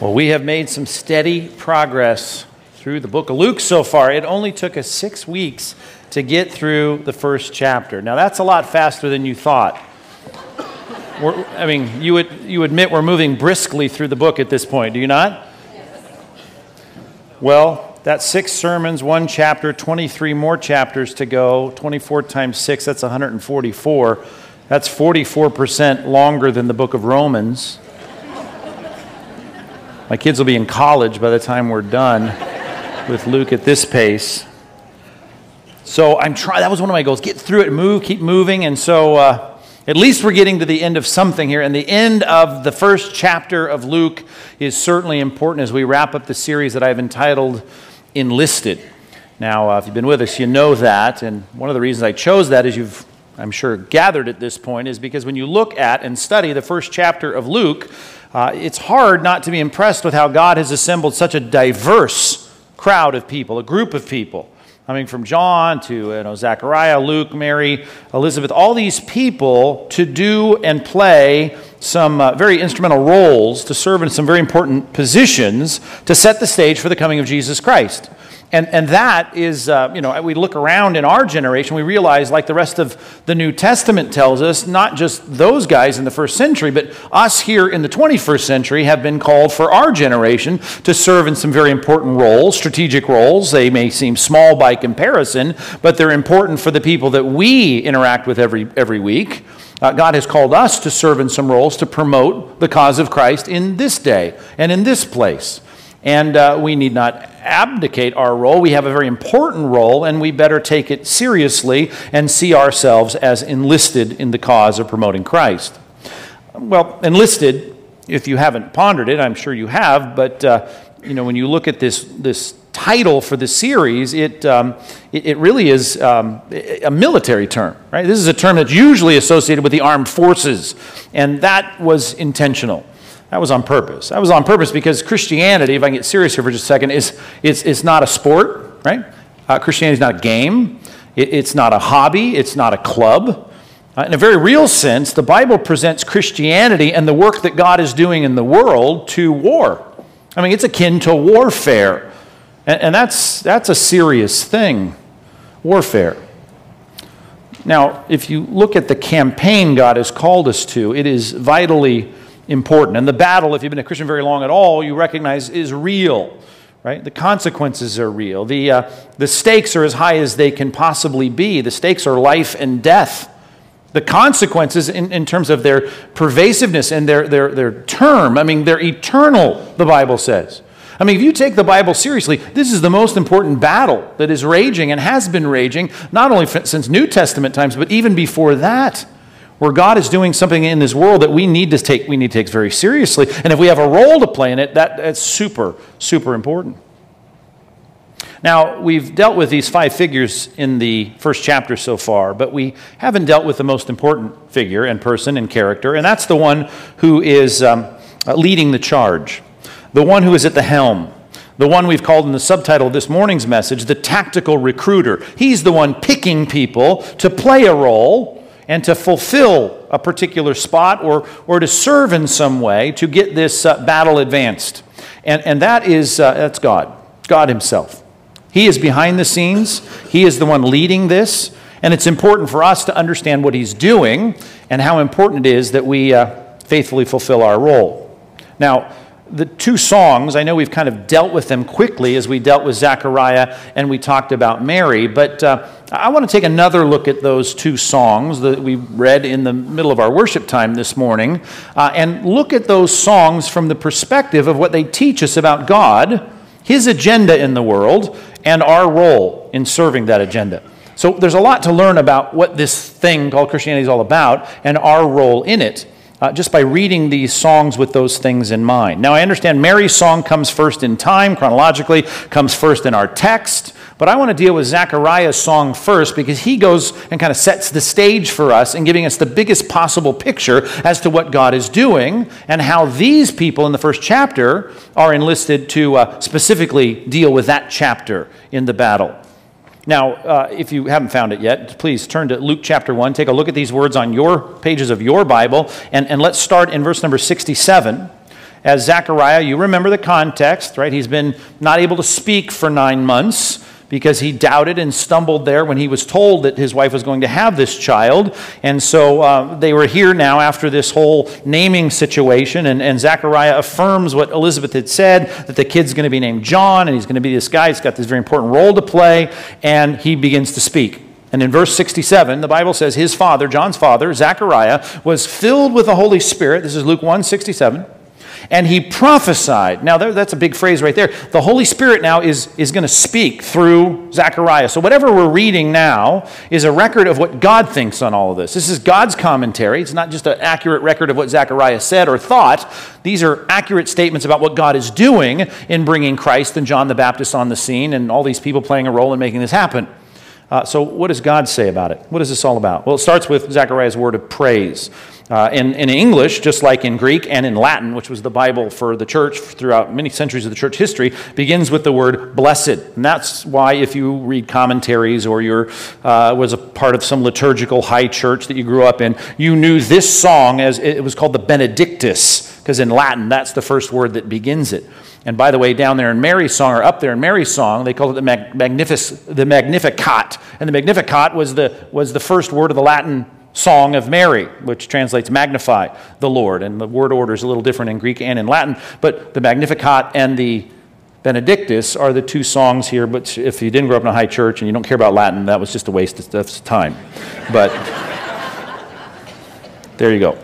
Well, we have made some steady progress through the book of Luke so far. It only took us six weeks to get through the first chapter. Now, that's a lot faster than you thought. We're, I mean, you, would, you admit we're moving briskly through the book at this point, do you not? Well, that's six sermons, one chapter, 23 more chapters to go. 24 times six, that's 144. That's 44% longer than the book of Romans. My kids will be in college by the time we're done with Luke at this pace. So I'm trying, that was one of my goals get through it, move, keep moving. And so uh, at least we're getting to the end of something here. And the end of the first chapter of Luke is certainly important as we wrap up the series that I've entitled Enlisted. Now, uh, if you've been with us, you know that. And one of the reasons I chose that, as you've, I'm sure, gathered at this point, is because when you look at and study the first chapter of Luke, uh, it's hard not to be impressed with how God has assembled such a diverse crowd of people, a group of people. I mean, from John to you know, Zechariah, Luke, Mary, Elizabeth, all these people to do and play some uh, very instrumental roles, to serve in some very important positions to set the stage for the coming of Jesus Christ. And, and that is, uh, you know, we look around in our generation, we realize, like the rest of the New Testament tells us, not just those guys in the first century, but us here in the 21st century have been called for our generation to serve in some very important roles, strategic roles. They may seem small by comparison, but they're important for the people that we interact with every, every week. Uh, God has called us to serve in some roles to promote the cause of Christ in this day and in this place. And uh, we need not abdicate our role. We have a very important role, and we better take it seriously and see ourselves as enlisted in the cause of promoting Christ. Well, enlisted, if you haven't pondered it, I'm sure you have, but uh, you know when you look at this this title for the series, it, um, it, it, really is um, a military term, right? This is a term that's usually associated with the armed forces, and that was intentional. That was on purpose. That was on purpose because Christianity, if I can get serious here for just a second, is it's, it's not a sport, right? Uh, Christianity is not a game. It, it's not a hobby. It's not a club. Uh, in a very real sense, the Bible presents Christianity and the work that God is doing in the world to war. I mean, it's akin to warfare. And, and that's, that's a serious thing warfare. Now, if you look at the campaign God has called us to, it is vitally important. And the battle, if you've been a Christian very long at all, you recognize is real, right? The consequences are real. The, uh, the stakes are as high as they can possibly be. The stakes are life and death. The consequences, in, in terms of their pervasiveness and their, their, their term, I mean, they're eternal, the Bible says. I mean, if you take the Bible seriously, this is the most important battle that is raging and has been raging, not only since New Testament times, but even before that where God is doing something in this world that we need to take, we need to take very seriously. And if we have a role to play in it, that, that's super, super important. Now, we've dealt with these five figures in the first chapter so far, but we haven't dealt with the most important figure and person and character, and that's the one who is um, uh, leading the charge, the one who is at the helm, the one we've called in the subtitle of this morning's message the tactical recruiter. He's the one picking people to play a role and to fulfill a particular spot or, or to serve in some way to get this uh, battle advanced. And, and that is uh, that's God, God Himself. He is behind the scenes, He is the one leading this. And it's important for us to understand what He's doing and how important it is that we uh, faithfully fulfill our role. Now, the two songs, I know we've kind of dealt with them quickly as we dealt with Zechariah and we talked about Mary, but uh, I want to take another look at those two songs that we read in the middle of our worship time this morning uh, and look at those songs from the perspective of what they teach us about God, His agenda in the world, and our role in serving that agenda. So there's a lot to learn about what this thing called Christianity is all about and our role in it uh, just by reading these songs with those things in mind. Now, I understand Mary's song comes first in time, chronologically, comes first in our text, but I want to deal with Zechariah's song first because he goes and kind of sets the stage for us and giving us the biggest possible picture as to what God is doing and how these people in the first chapter are enlisted to uh, specifically deal with that chapter in the battle. Now, uh, if you haven't found it yet, please turn to Luke chapter 1. Take a look at these words on your pages of your Bible, and, and let's start in verse number 67. as Zechariah, you remember the context, right? He's been not able to speak for nine months because he doubted and stumbled there when he was told that his wife was going to have this child. And so uh, they were here now after this whole naming situation. And, and Zechariah affirms what Elizabeth had said that the kid's going to be named John and he's going to be this guy. He's got this very important role to play. And he begins to speak. And in verse 67, the Bible says his father, John's father, Zechariah, was filled with the Holy Spirit. This is Luke 1 67 and he prophesied. Now, that's a big phrase right there. The Holy Spirit now is, is going to speak through Zechariah. So, whatever we're reading now is a record of what God thinks on all of this. This is God's commentary. It's not just an accurate record of what Zechariah said or thought. These are accurate statements about what God is doing in bringing Christ and John the Baptist on the scene and all these people playing a role in making this happen. Uh, so, what does God say about it? What is this all about? Well, it starts with Zechariah's word of praise. Uh, in, in English, just like in Greek and in Latin, which was the Bible for the church throughout many centuries of the church history, begins with the word blessed. And that's why, if you read commentaries or you uh, was a part of some liturgical high church that you grew up in, you knew this song as it was called the Benedictus, because in Latin, that's the first word that begins it. And by the way, down there in Mary's song, or up there in Mary's song, they called it the, Magnific- the Magnificat. And the Magnificat was the, was the first word of the Latin Song of Mary, which translates magnify the Lord. And the word order is a little different in Greek and in Latin, but the Magnificat and the Benedictus are the two songs here. But if you didn't grow up in a high church and you don't care about Latin, that was just a waste of time. But there you go.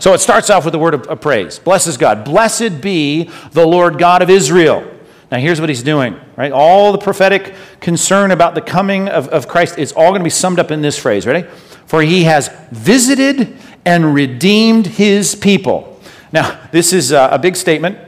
So it starts off with the word of, of praise. Blesses God. Blessed be the Lord God of Israel. Now, here's what he's doing, right? All the prophetic concern about the coming of, of Christ is all going to be summed up in this phrase. Ready? For he has visited and redeemed his people. Now, this is uh, a big statement.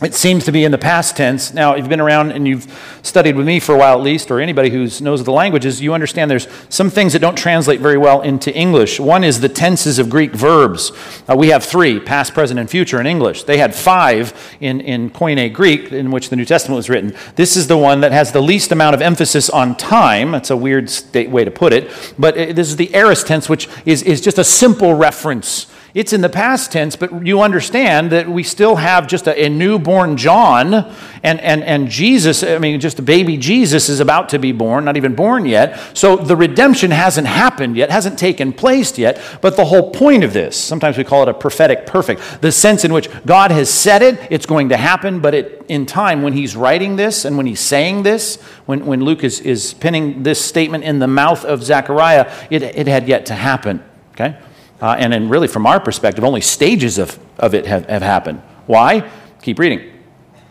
It seems to be in the past tense. Now, if you've been around and you've studied with me for a while at least, or anybody who knows the languages, you understand there's some things that don't translate very well into English. One is the tenses of Greek verbs. Uh, we have three, past, present, and future in English. They had five in, in Koine Greek, in which the New Testament was written. This is the one that has the least amount of emphasis on time. That's a weird way to put it. But it, this is the aorist tense, which is, is just a simple reference it's in the past tense, but you understand that we still have just a, a, newborn John, and, and, and Jesus, I mean, just a baby Jesus is about to be born, not even born yet. So the redemption hasn't happened yet, hasn't taken place yet. But the whole point of this, sometimes we call it a prophetic perfect, the sense in which God has said it, it's going to happen, but it, in time, when he's writing this and when he's saying this, when, when Luke is, is pinning this statement in the mouth of Zechariah, it, it had yet to happen. Okay? Uh, and really, from our perspective, only stages of, of it have, have happened. Why? Keep reading.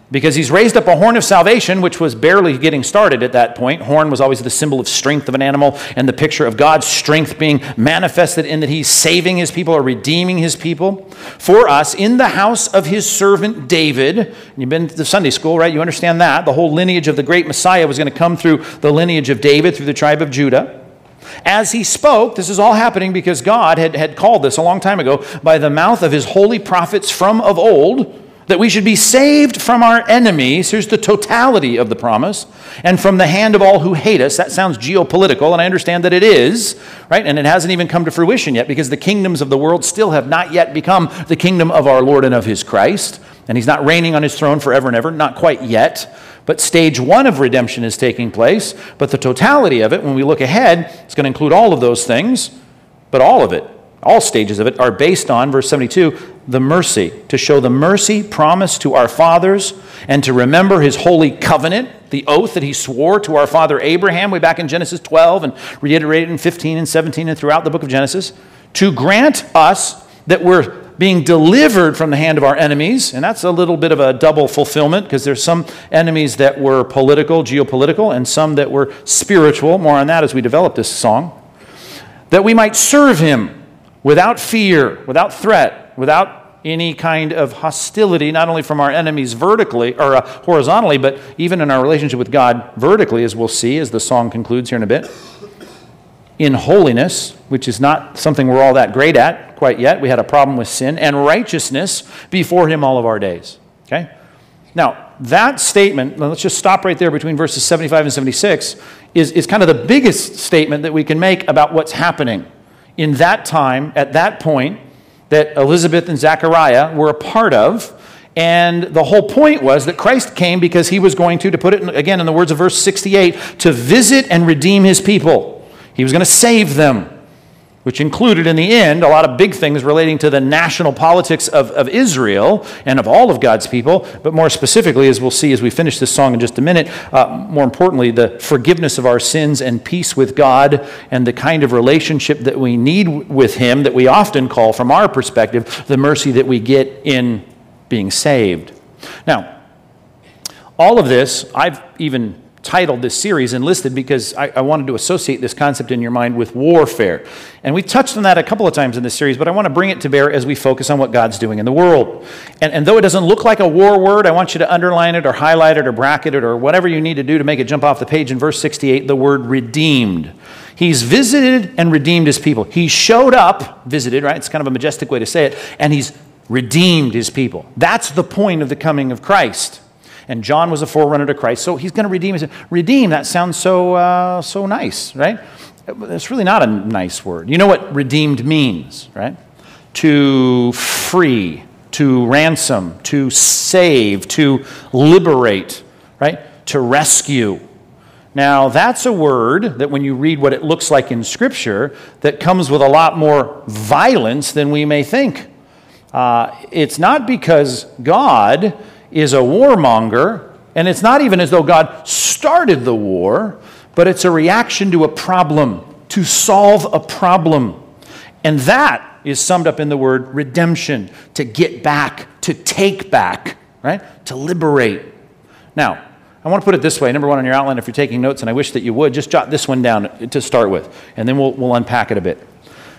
Because he's raised up a horn of salvation, which was barely getting started at that point. Horn was always the symbol of strength of an animal and the picture of God's strength being manifested in that he's saving his people or redeeming his people. For us, in the house of his servant David, you've been to Sunday school, right? You understand that. The whole lineage of the great Messiah was going to come through the lineage of David, through the tribe of Judah. As he spoke, this is all happening because God had, had called this a long time ago by the mouth of his holy prophets from of old that we should be saved from our enemies. Here's the totality of the promise. And from the hand of all who hate us. That sounds geopolitical, and I understand that it is, right? And it hasn't even come to fruition yet because the kingdoms of the world still have not yet become the kingdom of our Lord and of his Christ. And he's not reigning on his throne forever and ever, not quite yet. But stage one of redemption is taking place. But the totality of it, when we look ahead, it's going to include all of those things. But all of it, all stages of it, are based on, verse 72, the mercy, to show the mercy promised to our fathers and to remember his holy covenant, the oath that he swore to our father Abraham way back in Genesis 12 and reiterated in 15 and 17 and throughout the book of Genesis, to grant us that we're being delivered from the hand of our enemies, and that's a little bit of a double fulfillment because there's some enemies that were political, geopolitical, and some that were spiritual. More on that as we develop this song. That we might serve him without fear, without threat, without any kind of hostility, not only from our enemies vertically or uh, horizontally, but even in our relationship with God vertically, as we'll see as the song concludes here in a bit in holiness, which is not something we're all that great at quite yet. We had a problem with sin, and righteousness before Him all of our days. Okay? Now, that statement, let's just stop right there between verses 75 and 76, is, is kind of the biggest statement that we can make about what's happening in that time, at that point, that Elizabeth and Zechariah were a part of. And the whole point was that Christ came because he was going to, to put it in, again in the words of verse 68, to visit and redeem his people. He was going to save them which included in the end a lot of big things relating to the national politics of, of Israel and of all of God's people, but more specifically, as we'll see as we finish this song in just a minute, uh, more importantly, the forgiveness of our sins and peace with God and the kind of relationship that we need with Him that we often call, from our perspective, the mercy that we get in being saved. Now, all of this, I've even titled this series enlisted because I, I, wanted to associate this concept in your mind with warfare. And we touched on that a couple of times in this series, but I want to bring it to bear as we focus on what God's doing in the world. And, and though it doesn't look like a war word, I want you to underline it or highlight it or bracket it or whatever you need to do to make it jump off the page in verse 68 the word redeemed. He's visited and redeemed his people. He showed up, visited, right? It's kind of a majestic way to say it, and he's redeemed his people. That's the point of the coming of Christ and John was a forerunner to Christ, so he's going to redeem. Redeem, that sounds so, uh, so nice, right? It's really not a nice word. You know what redeemed means, right? To free, to ransom, to save, to liberate, right? To rescue. Now, that's a word that when you read what it looks like in Scripture, that comes with a lot more violence than we may think. Uh, it's not because God is a warmonger, and it's not even as though God started the war, but it's a reaction to a problem, to solve a problem. And that is summed up in the word redemption, to get back, to take back, right? To liberate. Now, I want to put it this way. Number one on your outline, if you're taking notes, and I wish that you would, just jot this one down to start with, and then we'll, we'll unpack it a bit.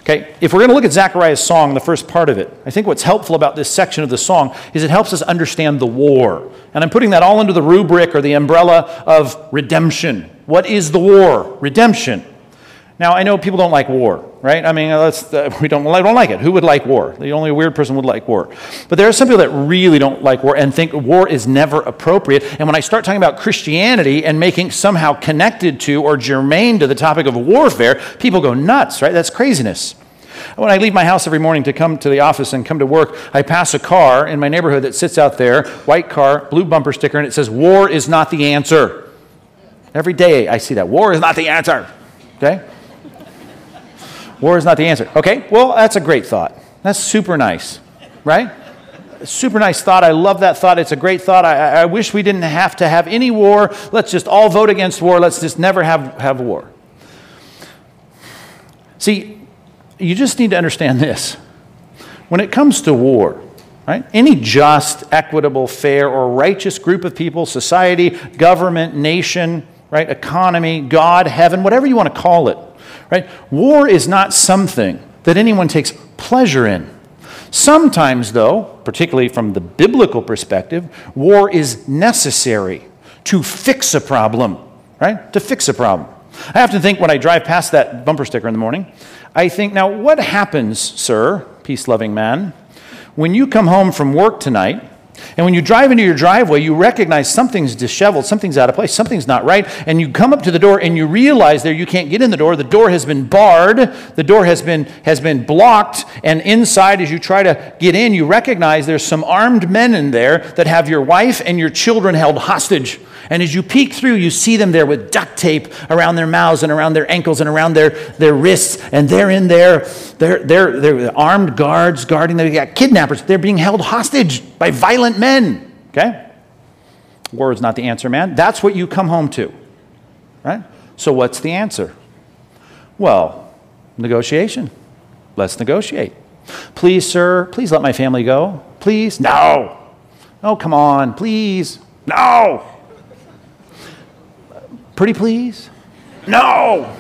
Okay, if we're going to look at Zechariah's song, the first part of it, I think what's helpful about this section of the song is it helps us understand the war. And I'm putting that all under the rubric or the umbrella of redemption. What is the war? Redemption. Now, I know people don't like war, right? I mean, uh, we don't, I don't like it. Who would like war? The only weird person would like war. But there are some people that really don't like war and think war is never appropriate. And when I start talking about Christianity and making somehow connected to or germane to the topic of warfare, people go nuts, right? That's craziness. When I leave my house every morning to come to the office and come to work, I pass a car in my neighborhood that sits out there, white car, blue bumper sticker, and it says, War is not the answer. Every day I see that. War is not the answer. Okay? War is not the answer. Okay, well, that's a great thought. That's super nice, right? Super nice thought. I love that thought. It's a great thought. I, I wish we didn't have to have any war. Let's just all vote against war. Let's just never have, have war. See, you just need to understand this. When it comes to war, right, any just, equitable, fair, or righteous group of people, society, government, nation, right, economy, God, heaven, whatever you want to call it, right, war is not something that anyone takes pleasure in. Sometimes, though, particularly from the biblical perspective, war is necessary to fix a problem, right? To fix a problem. I to think when I drive past that bumper sticker in the morning, I think, now what happens, sir, peace loving man, when you come home from work tonight and when you drive into your driveway, you recognize something's disheveled, something's out of place, something's not right, and you come up to the door and you realize there you can't get in the door. The door has been barred, the door has been has been blocked, and inside as you try to get in, you recognize there's some armed men in there that have your wife and your children held hostage. And as you peek through, you see them there with duct tape around their mouths and around their ankles and around their, their wrists. And they're in there. They're, they're, they're armed guards guarding. They got kidnappers. They're being held hostage by violent men. Okay? War is not the answer, man. That's what you come home to. Right? So, what's the answer? Well, negotiation. Let's negotiate. Please, sir, please let my family go. Please? No. Oh, come on, please. No. Pretty please? No.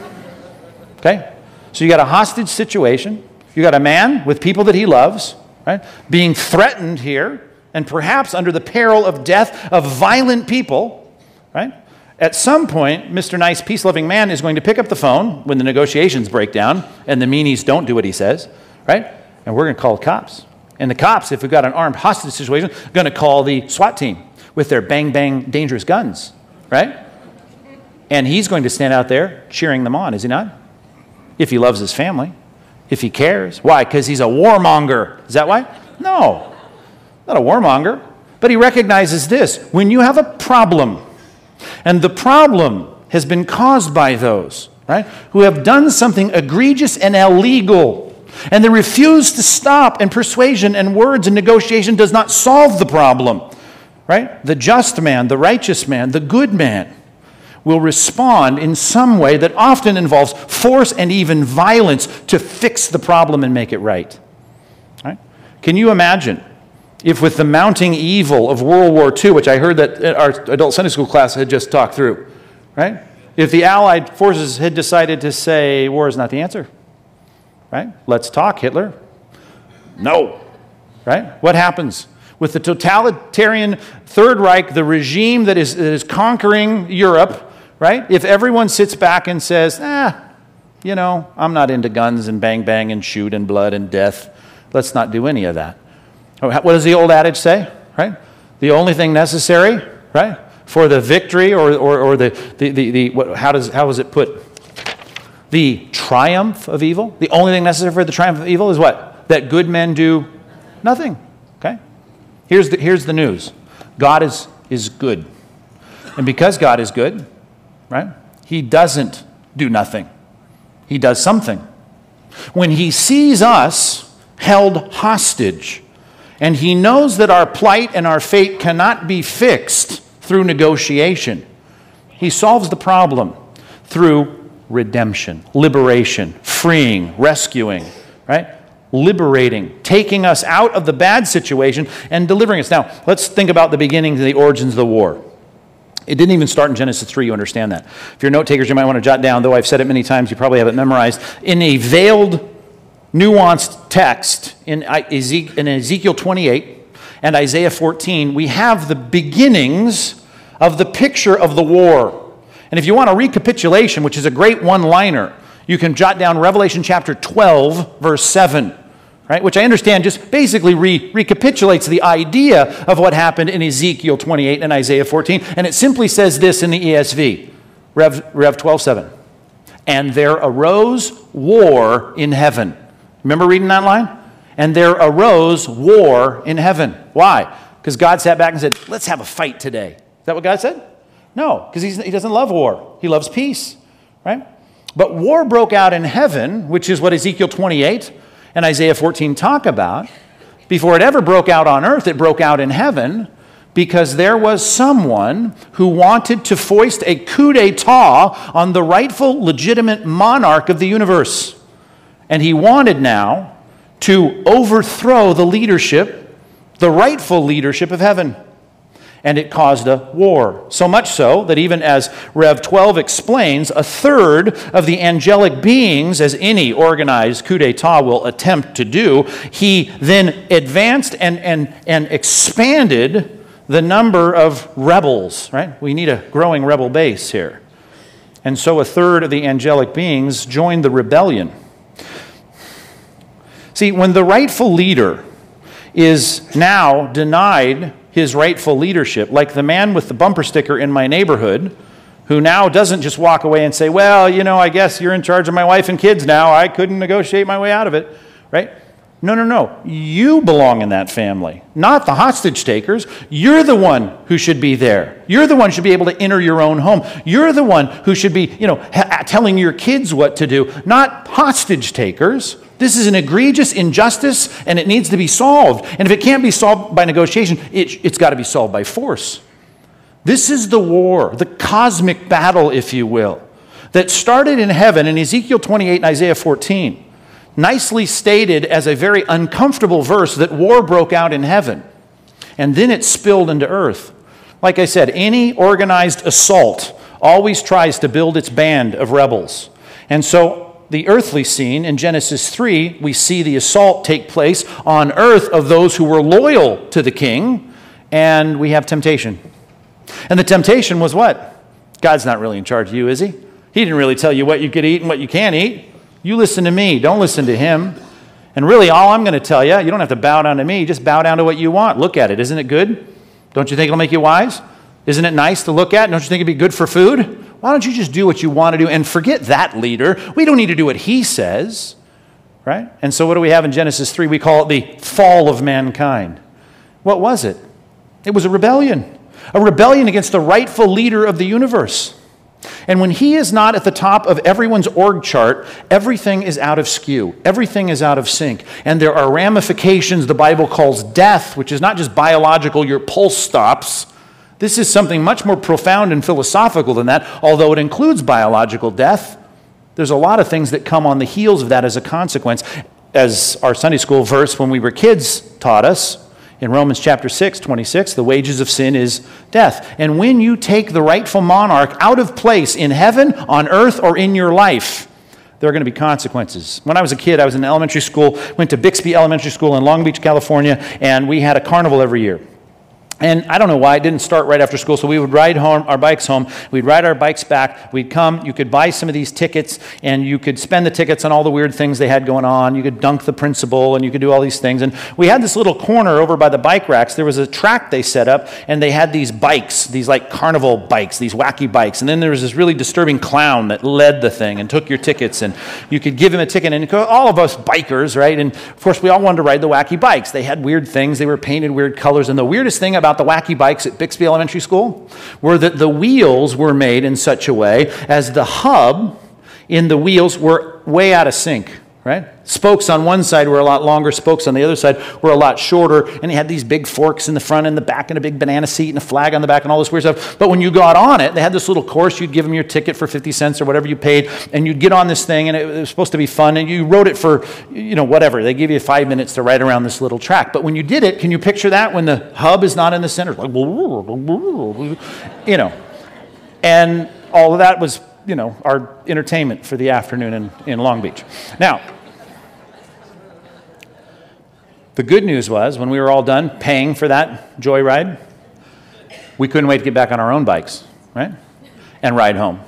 Okay? So you got a hostage situation. You got a man with people that he loves, right? Being threatened here and perhaps under the peril of death of violent people, right? At some point, Mr. Nice, peace loving man is going to pick up the phone when the negotiations break down and the meanies don't do what he says, right? And we're going to call the cops. And the cops, if we've got an armed hostage situation, are going to call the SWAT team with their bang bang dangerous guns, right? And he's going to stand out there cheering them on, is he not? If he loves his family, if he cares. Why? Because he's a warmonger. Is that why? No, not a warmonger. But he recognizes this when you have a problem, and the problem has been caused by those, right, who have done something egregious and illegal, and they refuse to stop, and persuasion and words and negotiation does not solve the problem, right? The just man, the righteous man, the good man will respond in some way that often involves force and even violence to fix the problem and make it right. right? Can you imagine if, with the mounting evil of World War II, which I heard that our adult Sunday school class had just talked through, right? If the Allied forces had decided to say war is not the answer, right? Let's talk, Hitler. No, right? What happens? With the totalitarian Third Reich, the regime that is, that is conquering Europe, right? If everyone sits back and says, ah, you know, I'm not into guns and bang bang and shoot and blood and death, let's not do any of that. What does the old adage say, right? The only thing necessary, right, for the victory or, or, or the, the, the, the what, how, does, how is it put? The triumph of evil. The only thing necessary for the triumph of evil is what? That good men do nothing. Okay? Here's the, here's the news God is, is good. And because God is good, right, He doesn't do nothing, He does something. When He sees us held hostage, and He knows that our plight and our fate cannot be fixed through negotiation. He solves the problem through redemption, liberation, freeing, rescuing, right? Liberating, taking us out of the bad situation and delivering us. Now, let's think about the beginnings and the origins of the war. It didn't even start in Genesis 3, you understand that. If you're note takers, you might want to jot down, though I've said it many times, you probably have it memorized. In a veiled, nuanced text in Ezekiel 28 and Isaiah 14, we have the beginnings of the picture of the war. And if you want a recapitulation, which is a great one liner, you can jot down Revelation chapter 12, verse 7, right? Which I understand just basically re- recapitulates the idea of what happened in Ezekiel 28 and Isaiah 14. And it simply says this in the ESV Rev, Rev 12, 7. And there arose war in heaven. Remember reading that line? And there arose war in heaven. Why? Because God sat back and said, Let's have a fight today Is that what God said? No, because he doesn't love war. He loves peace, right? But war broke out in heaven, which is what Ezekiel 28 and Isaiah 14 talk about. Before it ever broke out on earth, it broke out in heaven because there was someone who wanted to foist a coup d'etat on the rightful, legitimate monarch of the universe. And he wanted now to overthrow the leadership, the rightful leadership of heaven and it caused a war. So much so that even as Rev 12 explains, a third of the angelic beings, as any organized coup d'etat will attempt to do, he then advanced and, and, and expanded the number of rebels, right? We need a growing rebel base here. And so a third of the angelic beings joined the rebellion. See, when the rightful leader is now denied his rightful leadership, like the man with the bumper sticker in my neighborhood who now doesn't just walk away and say, Well, you know, I guess you're in charge of my wife and kids now. I couldn't negotiate my way out of it, right? No, no, no. You belong in that family, not the hostage takers. You're the one who should be there. You're the one who should be able to enter your own home. You're the one who should be, you know, ha- telling your kids what to do, not hostage takers. This is an egregious injustice and it needs to be solved. And if it can't be solved by negotiation, it, it's got to be solved by force. This is the war, the cosmic battle, if you will, that started in heaven in Ezekiel 28 and Isaiah 14. Nicely stated as a very uncomfortable verse that war broke out in heaven and then it spilled into earth. Like I said, any organized assault always tries to build its band of rebels. And so the earthly scene, in Genesis 3, we see the assault take place on earth of those who were loyal to the king, and we have temptation. And the temptation was what? God's not really in charge of you, is he? He didn't really tell you what you could eat and what you can't eat. You listen to me, don't listen to him. And really, all I'm going to tell you, you don't have to bow down to me, just bow down to what you want. Look at it. Isn't it good? Don't you think it'll make you wise? Isn't it nice to look at? Don't you think it'd be good for food? Why don't you just do what you want to do and forget that leader? We don't need to do what he says, right? And so, what do we have in Genesis 3? We call it the fall of mankind. What was it? It was a rebellion, a rebellion against the rightful leader of the universe. And when he is not at the top of everyone's org chart, everything is out of skew. Everything is out of sync. And there are ramifications the Bible calls death, which is not just biological, your pulse stops. This is something much more profound and philosophical than that, although it includes biological death. There's a lot of things that come on the heels of that as a consequence. As our Sunday school verse when we were kids taught us, in Romans chapter 6, 26, the wages of sin is death. And when you take the rightful monarch out of place in heaven, on earth, or in your life, there are going to be consequences. When I was a kid, I was in elementary school, went to Bixby Elementary School in Long Beach, California, and we had a carnival every year. And I don't know why it didn't start right after school. So we would ride home, our bikes home. We'd ride our bikes back. We'd come. You could buy some of these tickets, and you could spend the tickets on all the weird things they had going on. You could dunk the principal, and you could do all these things. And we had this little corner over by the bike racks. There was a track they set up, and they had these bikes, these like carnival bikes, these wacky bikes. And then there was this really disturbing clown that led the thing and took your tickets, and you could give him a ticket. And all of us bikers, right? And of course, we all wanted to ride the wacky bikes. They had weird things. They were painted weird colors. And the weirdest thing about the wacky bikes at Bixby Elementary School were that the wheels were made in such a way as the hub in the wheels were way out of sync right? Spokes on one side were a lot longer, spokes on the other side were a lot shorter, and they had these big forks in the front and the back, and a big banana seat and a flag on the back, and all this weird stuff. But when you got on it, they had this little course. You'd give them your ticket for 50 cents or whatever you paid, and you'd get on this thing, and it was supposed to be fun, and you rode it for, you know, whatever. They give you five minutes to ride around this little track. But when you did it, can you picture that when the hub is not in the center? Like, you know. And all of that was you know, our entertainment for the afternoon in, in Long Beach. Now, the good news was when we were all done paying for that joyride, we couldn't wait to get back on our own bikes, right? And ride home.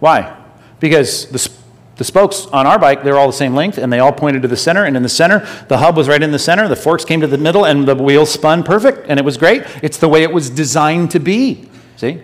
Why? Because the, the spokes on our bike, they're all the same length and they all pointed to the center. And in the center, the hub was right in the center, the forks came to the middle, and the wheels spun perfect, and it was great. It's the way it was designed to be. See?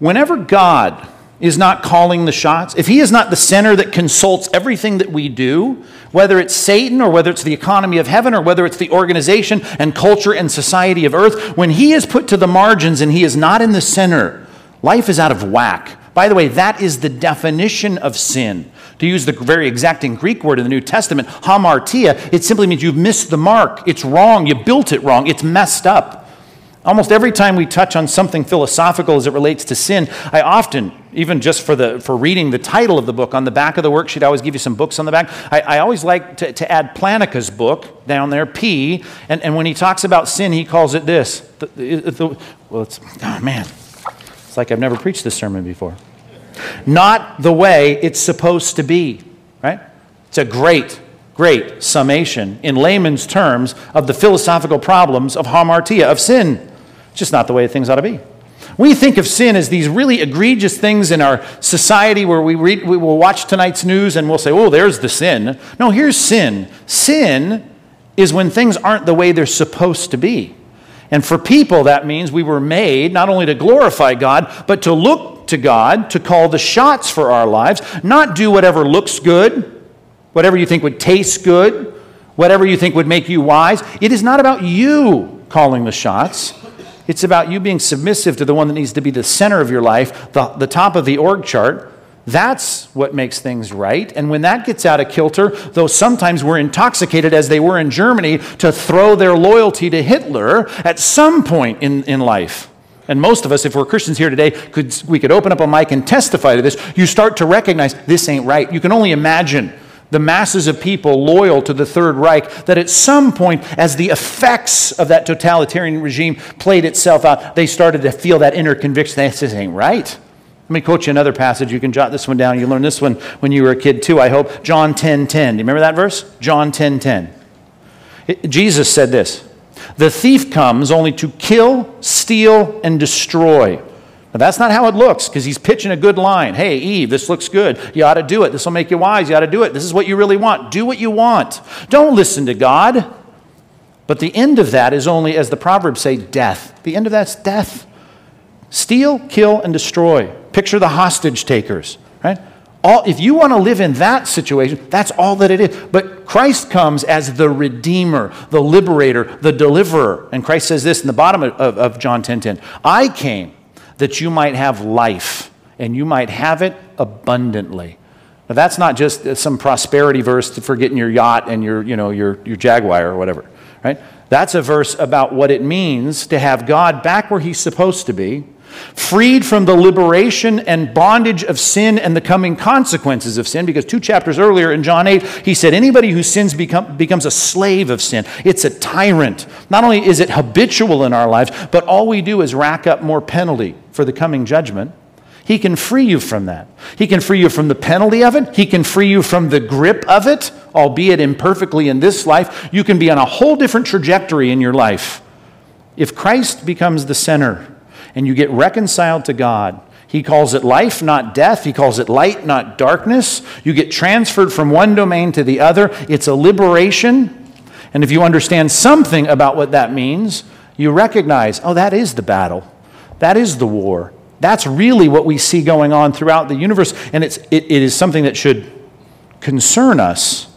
Whenever God is not calling the shots, if he is not the center that consults everything that we do, whether it's Satan or whether it's the economy of heaven or whether it's the organization and culture and society of earth, when he is put to the margins and he is not in the center, life is out of whack. By the way, that is the definition of sin. To use the very exacting Greek word in the New Testament, hamartia, it simply means you've missed the mark. It's wrong. You built it wrong. It's messed up. Almost every time we touch on something philosophical as it relates to sin, I often, even just for, the, for reading the title of the book, on the back of the worksheet, I always give you some books on the back. I, I always like to, to add Plantinga's book down there, P, and, and when he talks about sin, he calls it this. The, the, well, it's, oh man, it's like I've never preached this sermon before. Not the way it's supposed to be, right? It's a great, great summation in layman's terms of the philosophical problems of hamartia, of sin. It's just not the way things ought to be. We think of sin as these really egregious things in our society where we, read, we will watch tonight's news and we'll say, oh, there's the sin. No, here's sin. Sin is when things aren't the way they're supposed to be. And for people, that means we were made not only to glorify God, but to look to God, to call the shots for our lives, not do whatever looks good, whatever you think would taste good, whatever you think would make you wise. It is not about you calling the shots. It's about you being submissive to the one that needs to be the center of your life, the, the top of the org chart. That's what makes things right. And when that gets out of kilter, though sometimes we're intoxicated as they were in Germany to throw their loyalty to Hitler at some point in, in life. And most of us, if we're Christians here today, could, we could open up a mic and testify to this. You start to recognize this ain't right. You can only imagine the masses of people loyal to the Third Reich, that at some point, as the effects of that totalitarian regime played itself out, they started to feel that inner conviction that this ain't right. Let me quote you another passage. You can jot this one down. You learned this one when you were a kid too, I hope. John 10 10. Do you remember that verse? John 10 10. It, Jesus said this The thief comes only to kill, steal, and destroy. That's not how it looks because he's pitching a good line. Hey, Eve, this looks good. You ought to do it. This will make you wise. You ought to do it. This is what you really want. Do what you want. Don't listen to God. But the end of that is only, as the Proverbs say, death. The end of that's death. Steal, kill, and destroy. Picture the hostage takers, right? All, if you want to live in that situation, that's all that it is. But Christ comes as the Redeemer, the Liberator, the Deliverer. And Christ says this in the bottom of, of, of John 10 10 I came that you might have life, and you might have it abundantly. Now, that's not just some prosperity verse for getting your yacht and your, you know, your, your Jaguar or whatever, right? That's a verse about what it means to have God back where he's supposed to be freed from the liberation and bondage of sin and the coming consequences of sin. Because two chapters earlier in John 8, he said, Anybody who sins become, becomes a slave of sin. It's a tyrant. Not only is it habitual in our lives, but all we do is rack up more penalty for the coming judgment. He can free you from that. He can free you from the penalty of it. He can free you from the grip of it, albeit imperfectly in this life. You can be on a whole different trajectory in your life. If Christ becomes the center and you get reconciled to God. He calls it life, not death. He calls it light, not darkness. You get transferred from one domain to the other. It's a liberation. And if you understand something about what that means, you recognize, oh, that is the battle. That is the war. That's really what we see going on throughout the universe. And it's, it, it is something that should concern us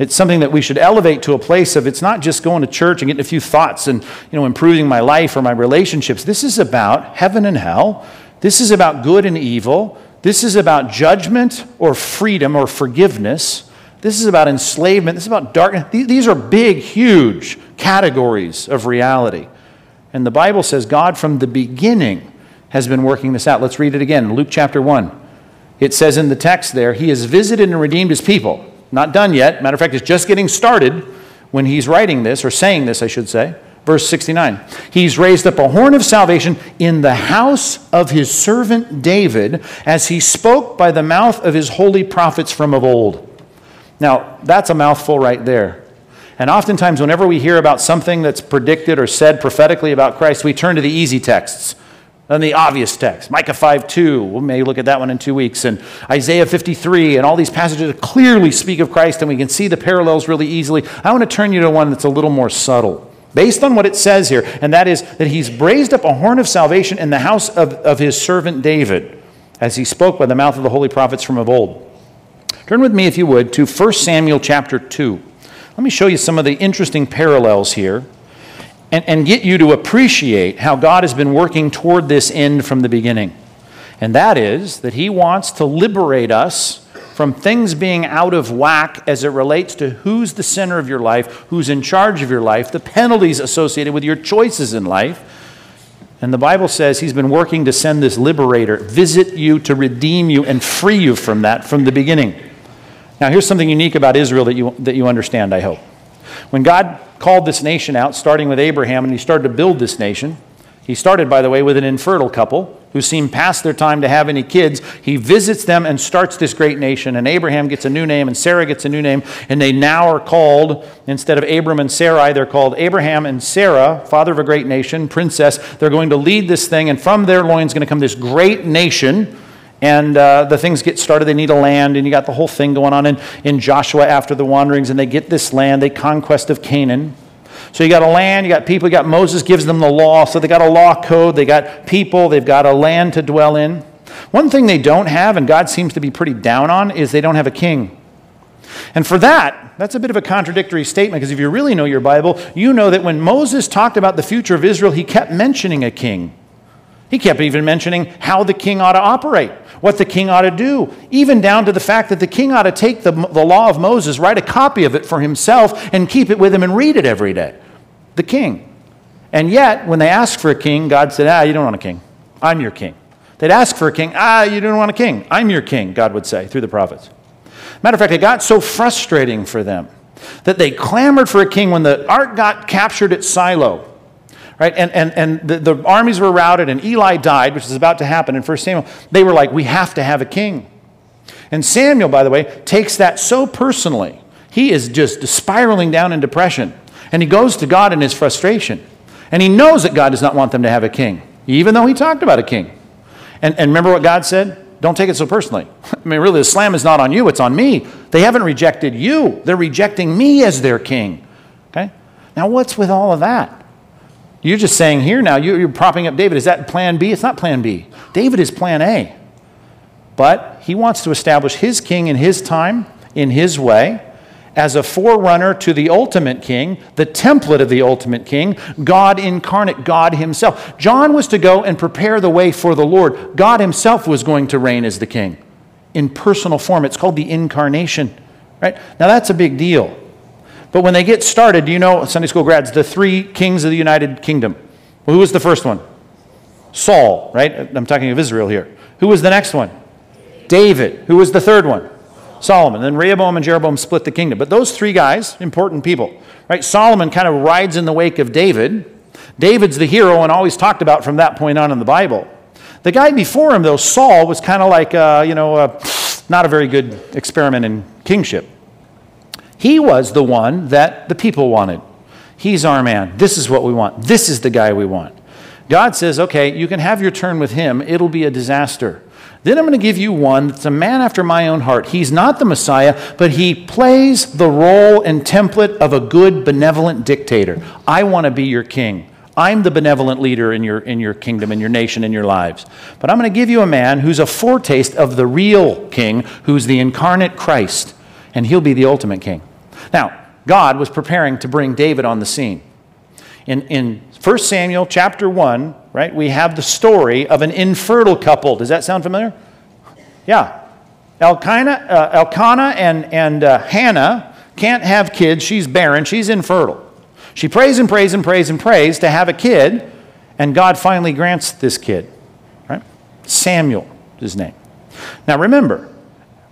it's something that we should elevate to a place of it's not just going to church and getting a few thoughts and you know improving my life or my relationships. This is about heaven and hell. This is about good and evil. This is about judgment or freedom or forgiveness. This is about enslavement. This is about darkness. These are big, huge categories of reality. And the Bible says God from the beginning has been working this out. Let's read it again. Luke chapter 1. It says in the text there, He has visited and redeemed His people. Not done yet. Matter of fact, it's just getting started when he's writing this, or saying this, I should say. Verse 69 He's raised up a horn of salvation in the house of his servant David, as he spoke by the mouth of his holy prophets from of old. Now, that's a mouthful right there. And oftentimes, whenever we hear about something that's predicted or said prophetically about Christ, we turn to the easy texts and the obvious texts. Micah 5 2, we may look at that one in two weeks, and Isaiah 53, and all these passages clearly speak of Christ, and we can see the parallels really easily. I want to turn you to one that's a little more subtle, based on what it says here, and that is that he's raised up a horn of salvation in the house of, of his servant David, as he spoke by the mouth of the holy prophets from of old. Turn with me, if you would, to 1 Samuel chapter 2. Let me show you some of the interesting parallels here and, and get you to appreciate how God has been working toward this end from the beginning. And that is that He wants to liberate us from things being out of whack as it relates to who's the center of your life, who's in charge of your life, the penalties associated with your choices in life. And the Bible says He's been working to send this liberator, visit you to redeem you and free you from that from the beginning. Now, here's something unique about Israel that you, that you understand, I hope. When God called this nation out, starting with Abraham, and he started to build this nation, he started, by the way, with an infertile couple who seemed past their time to have any kids. He visits them and starts this great nation. And Abraham gets a new name, and Sarah gets a new name. And they now are called, instead of Abram and Sarai, they're called Abraham and Sarah, father of a great nation, princess. They're going to lead this thing, and from their loins is going to come this great nation and uh, the things get started. They need a land, and you got the whole thing going on in, in Joshua after the wanderings, and they get this land, they conquest of Canaan. So you got a land, you got people, you got Moses gives them the law. So they got a law code, they got people, they've got a land to dwell in. One thing they don't have, and God seems to be pretty down on, is they don't have a king. And for that, that's a bit of a contradictory statement because if you really know your Bible, you know that when Moses talked about the future of Israel, he kept mentioning a king. He kept even mentioning how the king ought to operate, what the king ought to do, even down to the fact that the king ought to take the, the law of Moses, write a copy of it for himself, and keep it with him and read it every day. The king. And yet, when they asked for a king, God said, Ah, you don't want a king. I'm your king. They'd ask for a king. Ah, you don't want a king. I'm your king, God would say through the prophets. Matter of fact, it got so frustrating for them that they clamored for a king when the ark got captured at Shiloh right? And, and, and the, the armies were routed, and Eli died, which is about to happen in 1 Samuel. They were like, we have to have a king. And Samuel, by the way, takes that so personally. He is just spiraling down in depression. And he goes to God in his frustration. And he knows that God does not want them to have a king, even though he talked about a king. And, and remember what God said? Don't take it so personally. I mean, really, the slam is not on you, it's on me. They haven't rejected you, they're rejecting me as their king. Okay? Now, what's with all of that? You're just saying here now, you're propping up David. Is that plan B? It's not plan B. David is plan A. But he wants to establish his king in his time, in his way, as a forerunner to the ultimate king, the template of the ultimate king, God incarnate, God himself. John was to go and prepare the way for the Lord. God himself was going to reign as the king in personal form. It's called the incarnation, right? Now that's a big deal. But when they get started, do you know, Sunday school grads, the three kings of the United Kingdom? Well, who was the first one? Saul, right? I'm talking of Israel here. Who was the next one? David. Who was the third one? Solomon. Then Rehoboam and Jeroboam split the kingdom. But those three guys, important people, right? Solomon kind of rides in the wake of David. David's the hero and always talked about from that point on in the Bible. The guy before him, though, Saul, was kind of like, uh, you know, uh, not a very good experiment in kingship. He was the one that the people wanted. He's our man. This is what we want. This is the guy we want. God says, okay, you can have your turn with him. It'll be a disaster. Then I'm going to give you one that's a man after my own heart. He's not the Messiah, but he plays the role and template of a good, benevolent dictator. I want to be your king. I'm the benevolent leader in your, in your kingdom, in your nation, in your lives. But I'm going to give you a man who's a foretaste of the real king, who's the incarnate Christ, and he'll be the ultimate king. Now, God was preparing to bring David on the scene. In, in 1 Samuel chapter 1, right, we have the story of an infertile couple. Does that sound familiar? Yeah. Elkanah, uh, Elkanah and, and uh, Hannah can't have kids. She's barren. She's infertile. She prays and prays and prays and prays to have a kid, and God finally grants this kid. Right? Samuel is his name. Now remember,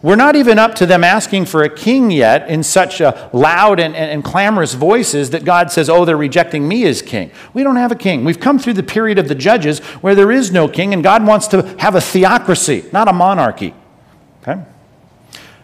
we're not even up to them asking for a king yet in such a loud and, and, and, clamorous voices that God says, Oh, they're rejecting me as king. We don't have a king. We've come through the period of the judges where there is no king, and God wants to have a theocracy, not a monarchy. Okay?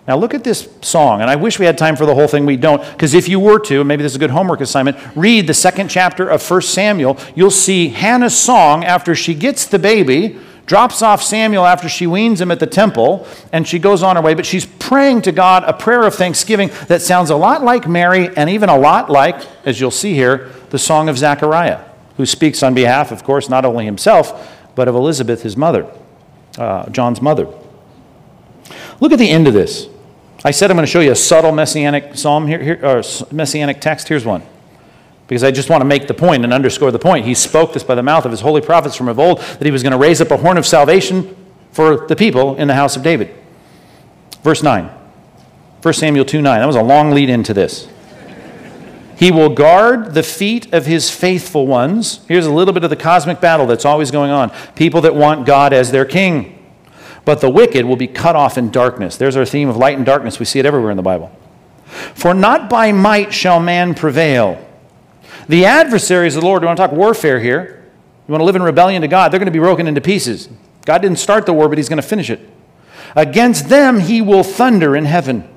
Now look at this song, and I wish we had time for the whole thing. We don't, because if you were to, maybe this is a good homework assignment, read the second chapter of 1 Samuel. You'll see Hannah's song after she gets the baby drops off Samuel after she weans him at the temple, and she goes on her way. But she's praying to God a prayer of thanksgiving that sounds a lot like Mary, and even a lot like, as you'll see here, the song of Zechariah, who speaks on behalf, of course, not only himself, but of Elizabeth, his mother, uh, John's mother. Look at the end of this. I said I'm going to show you a subtle messianic psalm here, here or messianic text. Here's one because I just want to make the point and underscore the point. He spoke this by the mouth of his holy prophets from of old that he was going to raise up a horn of salvation for the people in the house of David. Verse 9. 1 Samuel 2 9. That was a long lead into this. He will guard the feet of his faithful ones. Here's a little bit of the cosmic battle that's always going on. People that want God as their king. But the wicked will be cut off in darkness. There's our theme of light and darkness. We see it everywhere in the Bible. For not by might shall man prevail the adversaries of the Lord, we want to talk warfare here. You want to live in rebellion to God, they're going to be broken into pieces. God didn't start the war, but He's going to finish it. Against them He will thunder in heaven.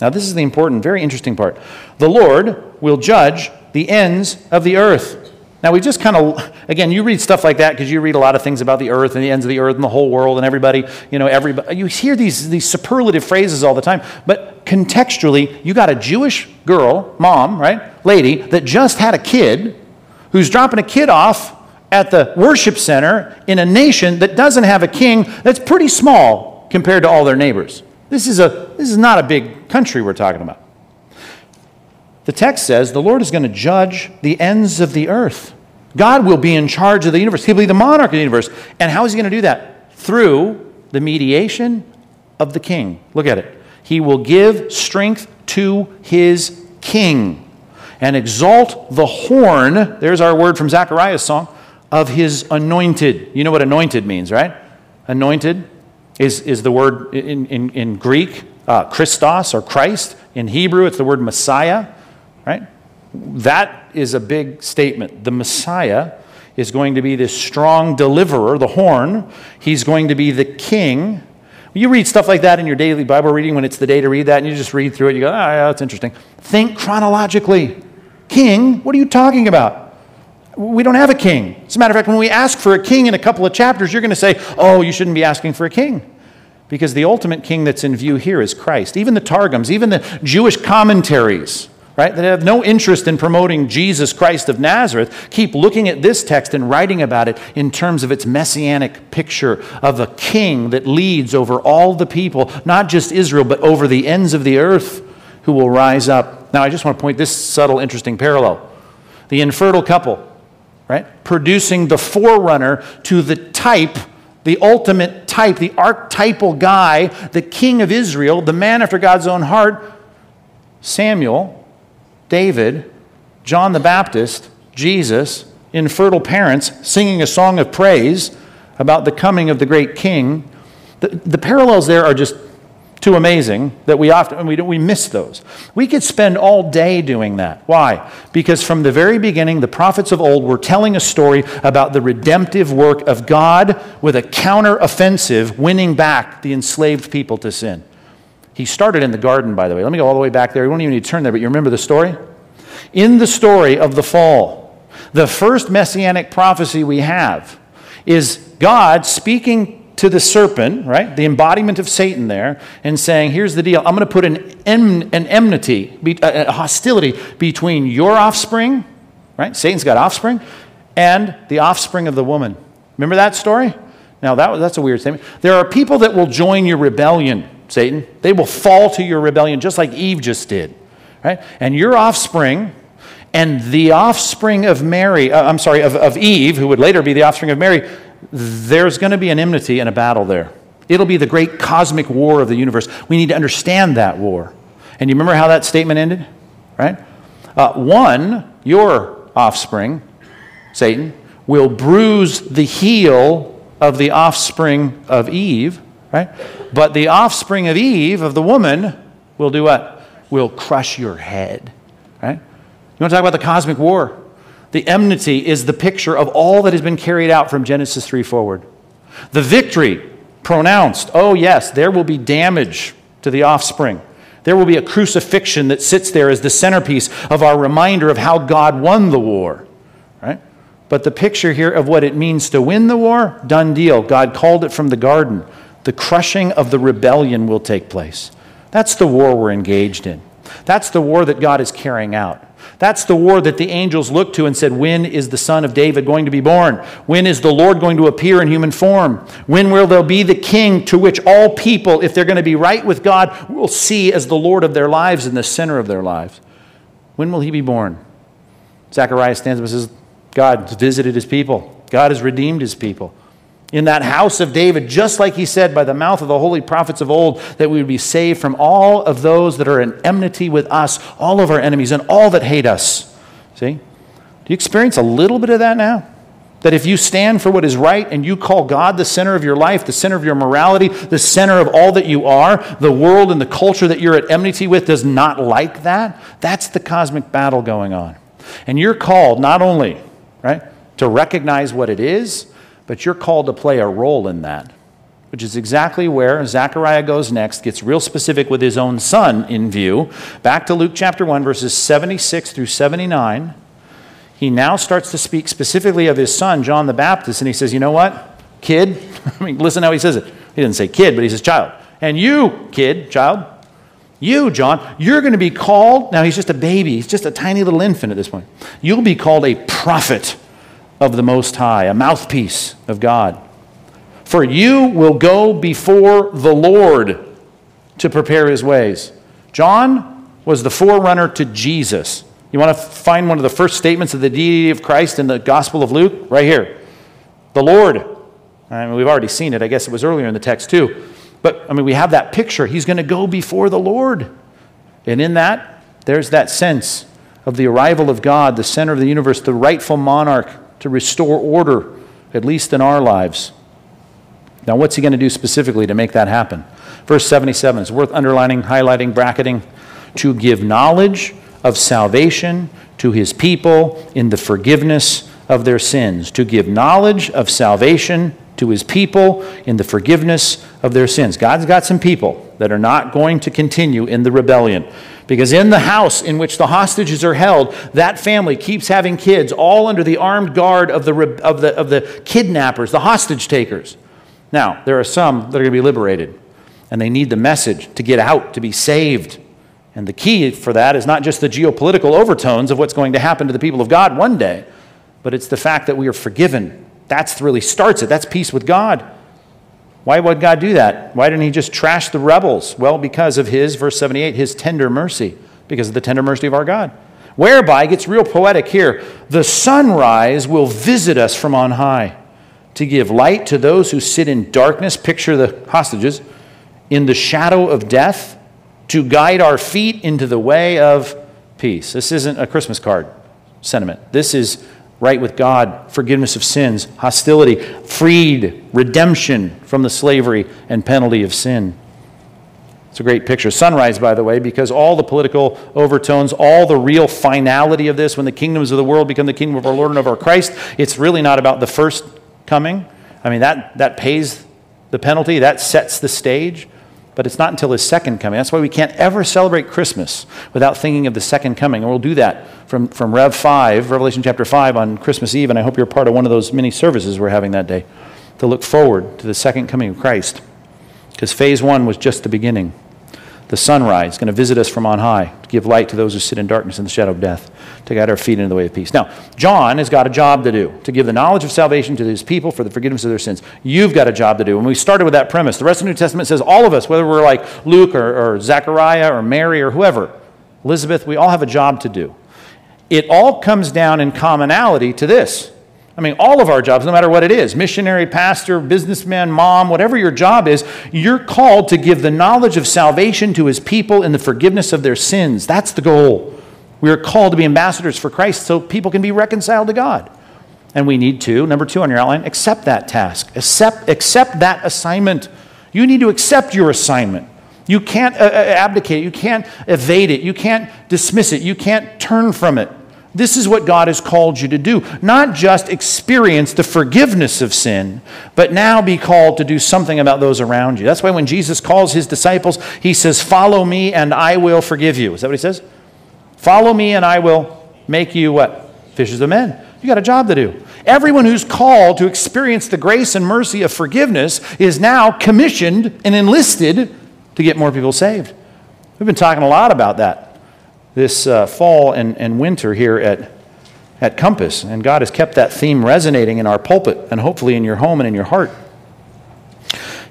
Now, this is the important, very interesting part. The Lord will judge the ends of the earth. Now, we just kind of, again, you read stuff like that because you read a lot of things about the earth and the ends of the earth and the whole world and everybody, you know, everybody. You hear these, these superlative phrases all the time. But contextually, you got a Jewish girl, mom, right, lady, that just had a kid who's dropping a kid off at the worship center in a nation that doesn't have a king that's pretty small compared to all their neighbors. This is, a, this is not a big country we're talking about. The text says the Lord is going to judge the ends of the earth. God will be in charge of the universe. He'll be the monarch of the universe. And how is he going to do that? Through the mediation of the king. Look at it. He will give strength to his king and exalt the horn. There's our word from Zechariah's song of his anointed. You know what anointed means, right? Anointed is, is the word in, in, in Greek, uh, Christos or Christ. In Hebrew, it's the word Messiah, right? that is a big statement. The Messiah is going to be this strong deliverer, the horn. He's going to be the king. You read stuff like that in your daily Bible reading when it's the day to read that, and you just read through it. You go, oh, yeah, that's interesting. Think chronologically. King? What are you talking about? We don't have a king. As a matter of fact, when we ask for a king in a couple of chapters, you're going to say, oh, you shouldn't be asking for a king. Because the ultimate king that's in view here is Christ. Even the Targums, even the Jewish commentaries, right, that have no interest in promoting Jesus Christ of Nazareth, keep looking at this text and writing about it in terms of its messianic picture of a king that leads over all the people, not just Israel, but over the ends of the earth, who will rise up. Now, I just want to point this subtle, interesting parallel. The infertile couple, right, producing the forerunner to the type the ultimate type, the archetypal guy, the king of Israel, the man after God's own heart, Samuel, David, John the Baptist, Jesus, infertile parents singing a song of praise about the coming of the great king. The, the parallels there are just too amazing that we often we, we miss those. We could spend all day doing that. Why? Because from the very beginning, the prophets of old were telling a story about the redemptive work of God with a counter-offensive, winning back the enslaved people to sin. He started in the garden, by the way. Let me go all the way back there. You don't even need to turn there, but you remember the story? In the story of the fall, the first messianic prophecy we have is God speaking to the serpent, right? The embodiment of Satan there, and saying, here's the deal. I'm going to put an, em- an enmity, a hostility between your offspring, right? Satan's got offspring, and the offspring of the woman. Remember that story? Now, that, was that's a weird statement. There are people that will join your rebellion, Satan. They will fall to your rebellion just like Eve just did, right? And your offspring and the offspring of Mary, uh, I'm sorry, of, of Eve, who would later be the offspring of Mary, there's going to be an enmity and a battle there. It'll be the great cosmic war of the universe. We need to understand that war. And you remember how that statement ended? Right? Uh, one, your offspring, Satan, will bruise the heel of the offspring of Eve, right? But the offspring of Eve, of the woman, will do what? Will crush your head, right? You want to talk about the cosmic war? The enmity is the picture of all that has been carried out from Genesis 3 forward. The victory pronounced, oh, yes, there will be damage to the offspring. There will be a crucifixion that sits there as the centerpiece of our reminder of how God won the war. Right? But the picture here of what it means to win the war, done deal. God called it from the garden. The crushing of the rebellion will take place. That's the war we're engaged in. That's the war that God is carrying out. That's the war that the angels looked to and said, When is the Son of David going to be born? When is the Lord going to appear in human form? When will there be the king to which all people, if they're going to be right with God, will see as the Lord of their lives and the center of their lives? When will he be born? Zechariah stands up and says, God has visited his people, God has redeemed his people in that house of David, just like he said by the mouth of the holy prophets of old, that we would be saved from all of those that are in enmity with us, all of our enemies, and all that hate us. See? Do you experience a little bit of that now? That if you stand for what is right and you call God the center of your life, the center of your morality, the center of all that you are, the world and the culture that you're at enmity with does not like that, that's the cosmic battle going on. And you're called not only, right, to recognize what it is, but you're called to play a role in that, which is exactly where Zechariah goes next, gets real specific with his own son in view. Back to Luke chapter 1, verses 76 through 79. He now starts to speak specifically of his son, John the Baptist, and he says, You know what, kid? I mean, listen how he says it. He didn't say kid, but he says child. And you, kid, child, you, John, you're going to be called. Now, he's just a baby. He's just a tiny little infant at this point. You'll be called a prophet of the Most High, a mouthpiece of God. For you will go before the Lord to prepare his ways. John was the forerunner to Jesus. You want to find one of the first statements of the deity of Christ in the Gospel of Luke? Right here. The Lord. I mean, we've already seen it. I guess it was earlier in the text too. But I mean, we have that picture. He's going to go before the Lord. And in that, there's that sense of the arrival of God, the center of the universe, the rightful monarch to restore order, at least in our lives. Now, what's he going to do specifically to make that happen? Verse 77 is worth underlining, highlighting, bracketing. To give knowledge of salvation to his people in the forgiveness of their sins. To give knowledge of salvation to his people in the forgiveness of their sins. God's got some people that are not going to continue in the rebellion. Because in the house in which the hostages are held, that family keeps having kids, all under the armed guard of the, of the, of the kidnappers, the hostage takers. Now, there are some that are going to be liberated, and they need the message to get out, to be saved. And the key for that is not just the geopolitical overtones of what's going to happen to the people of God one day, but it's the fact that we are forgiven. That's really starts it. That's peace with God. Why would God do that? Why didn't He just trash the rebels? Well, because of His, verse 78, His tender mercy, because of the tender mercy of our God. Whereby, it gets real poetic here, the sunrise will visit us from on high to give light to those who sit in darkness. Picture the hostages in the shadow of death to guide our feet into the way of peace. This isn't a Christmas card sentiment. This is right with God, forgiveness of sins, hostility, freed, redemption from the slavery and penalty of sin. It's a great picture. Sunrise, by the way, because all the political overtones, all the real finality of this, when the kingdoms of the world become the kingdom of our Lord and of our Christ, it's really not about the first coming. I mean, that, that pays the penalty, that sets the stage but it's not until his second coming. That's why we can't ever celebrate Christmas without thinking of the second coming. And we'll do that from, from Rev 5, Revelation chapter 5 on Christmas Eve. And I hope you're part of one of those many services we're having that day to look forward to the second coming of Christ. Because phase one was just the beginning the sunrise, is going to visit us from on high, to give light to those who sit in darkness and the shadow of death, to guide our feet into the way of peace. Now, John has got a job to do, to give the knowledge of salvation to his people for the forgiveness of their sins. You've got a job to do. And we started with that premise. The rest of the New Testament says all of us, whether we're like Luke or, or Zechariah or Mary or whoever, Elizabeth, we all have a job to do. It all comes down in commonality to this I mean, all of our jobs, no matter what it is missionary, pastor, businessman, mom, whatever your job is you're called to give the knowledge of salvation to his people in the forgiveness of their sins. That's the goal. We are called to be ambassadors for Christ so people can be reconciled to God. And we need to, number two on your outline, accept that task, accept, accept that assignment. You need to accept your assignment. You can't uh, uh abdicate, you can't evade it, you can't dismiss it, you can't turn from it. This is what God has called you to do. Not just experience the forgiveness of sin, but now be called to do something about those around you. That's why when Jesus calls his disciples, he says, Follow me and I will forgive you. Is that what he says? Follow me and I will make you what? Fishers of men. You got a job to do. Everyone who's called to experience the grace and mercy of forgiveness is now commissioned and enlisted to get more people saved. We've been talking a lot about that this uh, fall and, and winter here at, at Compass. And God has kept that theme resonating in our pulpit and hopefully in your home and in your heart.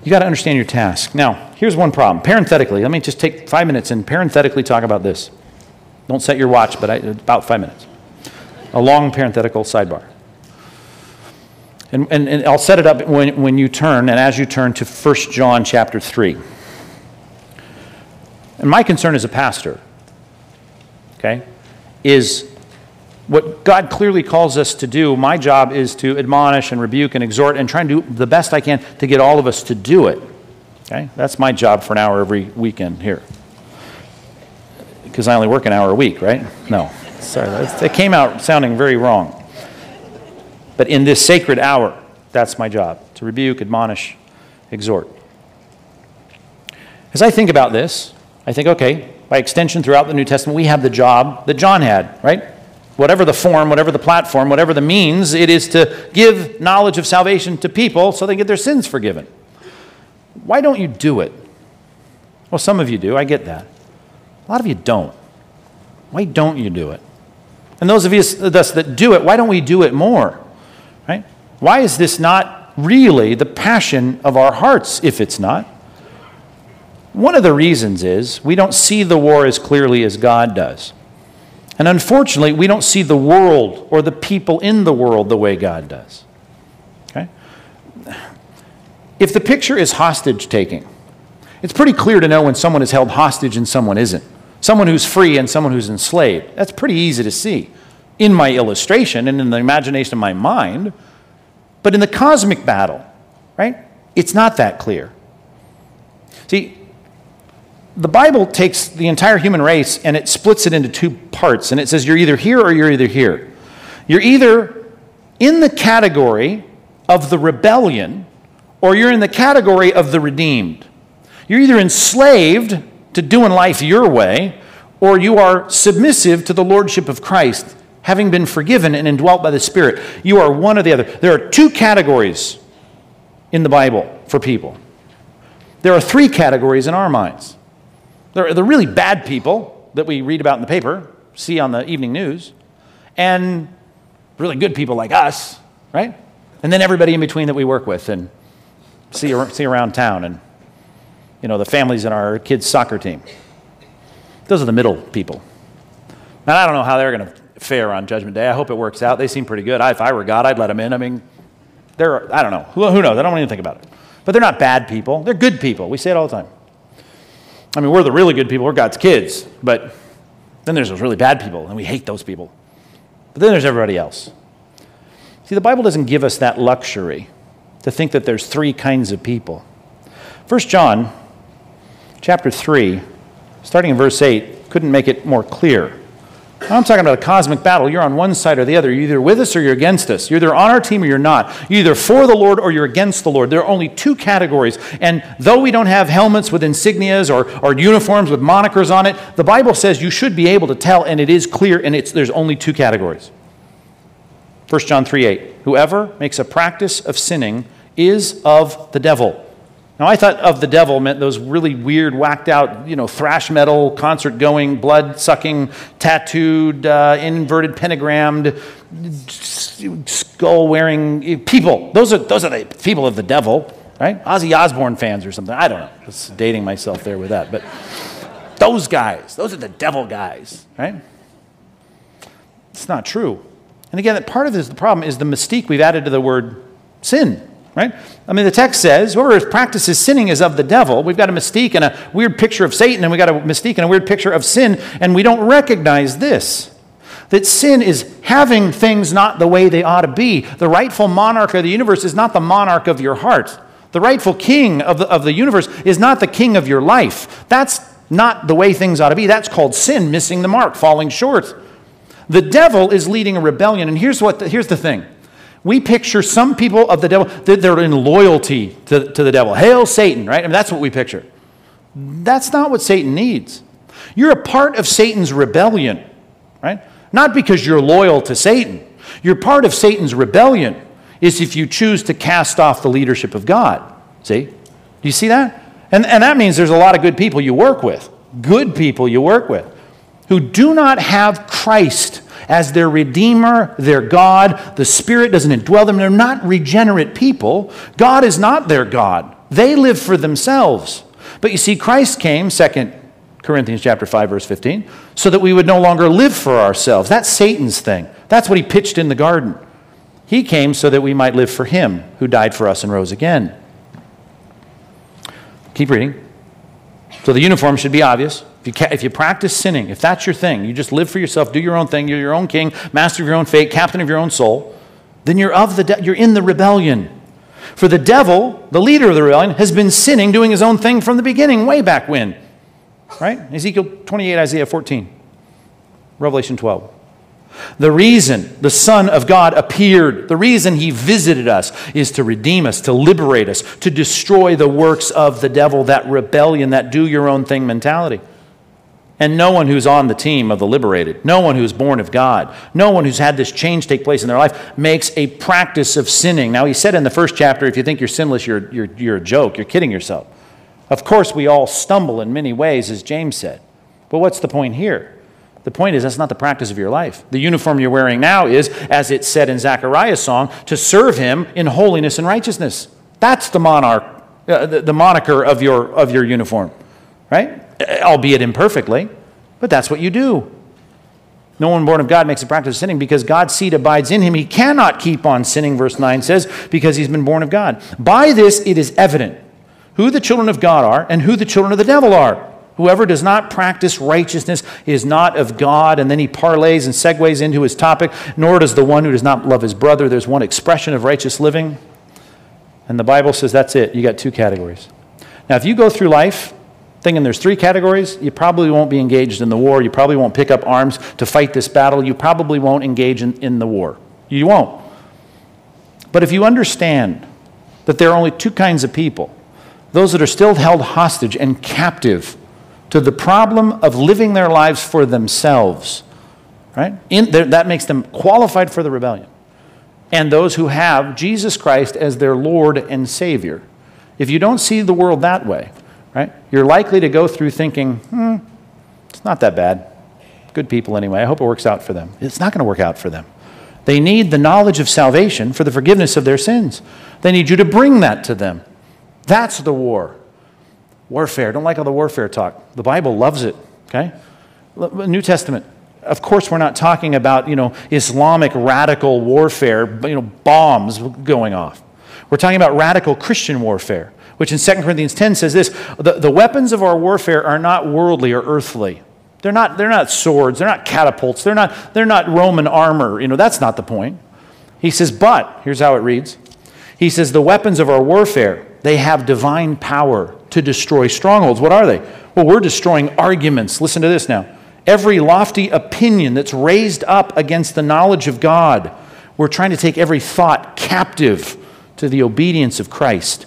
You got to understand your task. Now, here's one problem. Parenthetically, let me just take five minutes and parenthetically talk about this. Don't set your watch, but I, about five minutes. A long parenthetical sidebar. And, and, and, I'll set it up when, when you turn, and as you turn to 1 John chapter 3. And my concern as a pastor okay, is what God clearly calls us to do. My job is to admonish and rebuke and exhort and try and do the best I can to get all of us to do it. Okay? That's my job for an hour every weekend here. Because I only work an hour a week, right? No. Sorry, that came out sounding very wrong. But in this sacred hour, that's my job to rebuke, admonish, exhort. As I think about this, I think, okay, by extension, throughout the New Testament, we have the job that John had, right? Whatever the form, whatever the platform, whatever the means, it is to give knowledge of salvation to people so they get their sins forgiven. Why don't you do it? Well, some of you do, I get that. A lot of you don't. Why don't you do it? And those of us that do it, why don't we do it more? Right? Why is this not really the passion of our hearts if it's not? One of the reasons is we don't see the war as clearly as God does. And unfortunately, we don't see the world or the people in the world the way God does. Okay? If the picture is hostage taking, it's pretty clear to know when someone is held hostage and someone isn't. Someone who's free and someone who's enslaved. That's pretty easy to see in my illustration and in the imagination of my mind. But in the cosmic battle, right, it's not that clear. See, the Bible takes the entire human race and it splits it into two parts. And it says you're either here or you're either here. You're either in the category of the rebellion or you're in the category of the redeemed. You're either enslaved to doing life your way or you are submissive to the lordship of Christ, having been forgiven and indwelt by the Spirit. You are one or the other. There are two categories in the Bible for people. There are three categories in our minds they're, they're really bad people, that we read about in the paper, see on the evening news, and really good people like us, right? And then everybody in between that we work with and see, see around town and, you know, the families in our kids' soccer team. Those are the middle people. Now, I don't know how they're going to fare on Judgment Day. I hope it works out. They seem pretty good. I, if I were God, I'd let them in. I mean, they're, I don't know. Who, who knows? I don't want to even think about it. But they're not bad people. They're good people. We say it all the time. I mean, we're the really good people. We're God's kids. But then there's those really bad people, and we hate those people. But then there's everybody else. See, the Bible doesn't give us that luxury to think that there's three kinds of people. 1 John chapter 3, starting in verse 8, couldn't make it more clear. I'm talking about a cosmic battle. You're on one side or the other. You're either with us or you're against us. You're either on our team or you're not. You're either for the Lord or you're against the Lord. There are only two categories. And though we don't have helmets with insignias or, or uniforms with monikers on it, the Bible says you should be able to tell, and it is clear, and it's, there's only two categories. 1 John 3 8. Whoever makes a practice of sinning is of the devil. Now, I thought of the devil meant those really weird, whacked out, you know, thrash metal, concert going, blood sucking, tattooed, uh, inverted pentagrammed, skull wearing people. Those are, those are the people of the devil, right? Ozzy Osbourne fans or something. I don't know. Just dating myself there with that. But those guys, those are the devil guys, right? It's not true. And again, part of this, the problem is the mystique we've added to the word sin right? I mean, the text says, whoever practices sinning is of the devil. We've got a mystique and a weird picture of Satan, and we've got a mystique and a weird picture of sin, and we don't recognize this. That sin is having things not the way they ought to be. The rightful monarch of the universe is not the monarch of your heart. The rightful king of the, of the universe is not the king of your life. That's not the way things ought to be. That's called sin, missing the mark, falling short. The devil is leading a rebellion, and here's, what the, here's the thing we picture some people of the devil they're in loyalty to, to the devil. Hail Satan, right? I mean, that's what we picture. That's not what Satan needs. You're a part of Satan's rebellion, right? Not because you're loyal to Satan. You're part of Satan's rebellion is if you choose to cast off the leadership of God. See? Do you see that? And, and that means there's a lot of good people you work with, good people you work with, who do not have Christ as their Redeemer, their God. The Spirit doesn't indwell them. They're not regenerate people. God is not their God. They live for themselves. But you see, Christ came, 2 Corinthians chapter 5, verse 15, so that we would no longer live for ourselves. That's Satan's thing. That's what he pitched in the garden. He came so that we might live for him who died for us and rose again. Keep reading. So the uniform should be obvious. If you, if you practice sinning, if that's your thing, you just live for yourself, do your own thing, you're your own king, master of your own fate, captain of your own soul, then you're, of the de- you're in the rebellion. For the devil, the leader of the rebellion, has been sinning, doing his own thing from the beginning, way back when. Right? Ezekiel 28, Isaiah 14, Revelation 12. The reason the Son of God appeared, the reason he visited us, is to redeem us, to liberate us, to destroy the works of the devil, that rebellion, that do your own thing mentality. And no one who's on the team of the liberated, no one who's born of God, no one who's had this change take place in their life makes a practice of sinning. Now, he said in the first chapter, if you think you're sinless, you're, you're, you're a joke, you're kidding yourself. Of course, we all stumble in many ways, as James said. But what's the point here? The point is, that's not the practice of your life. The uniform you're wearing now is, as it said in Zechariah's song, to serve him in holiness and righteousness. That's the monarch, uh, the, the moniker of your, of your uniform, right? Uh, albeit imperfectly, but that's what you do. No one born of God makes a practice of sinning because God's seed abides in him. He cannot keep on sinning, verse 9 says, because he's been born of God. By this it is evident who the children of God are and who the children of the devil are. Whoever does not practice righteousness is not of God. And then he parlays and segues into his topic, nor does the one who does not love his brother. There's one expression of righteous living. And the Bible says that's it. You got two categories. Now, if you go through life thinking there's three categories, you probably won't be engaged in the war. You probably won't pick up arms to fight this battle. You probably won't engage in, in the war. You won't. But if you understand that there are only two kinds of people those that are still held hostage and captive to the problem of living their lives for themselves, right? In, that makes them qualified for the rebellion. And those who have Jesus Christ as their Lord and Savior. If you don't see the world that way, right? You're likely to go through thinking, hmm, It's not that bad. Good people anyway. I hope it works out for them. It's not going to work out for them. They need the knowledge of salvation for the forgiveness of their sins. They need you to bring that to them. That's the war. Warfare. Don't like all the warfare talk. The Bible loves it, okay? New Testament. Of course, we're not talking about, you know, Islamic radical warfare, you know, bombs going off. We're talking about radical Christian warfare, which in 2 Corinthians 10 says this the, the weapons of our warfare are not worldly or earthly. They're not, they're not swords, they're not catapults, they're not, they're not Roman armor. You know, that's not the point. He says, but, here's how it reads. He says, the weapons of our warfare, they have divine power to destroy strongholds. What are they? Well, we're destroying arguments. Listen to this now. Every lofty opinion that's raised up against the knowledge of God, we're trying to take every thought captive to the obedience of Christ.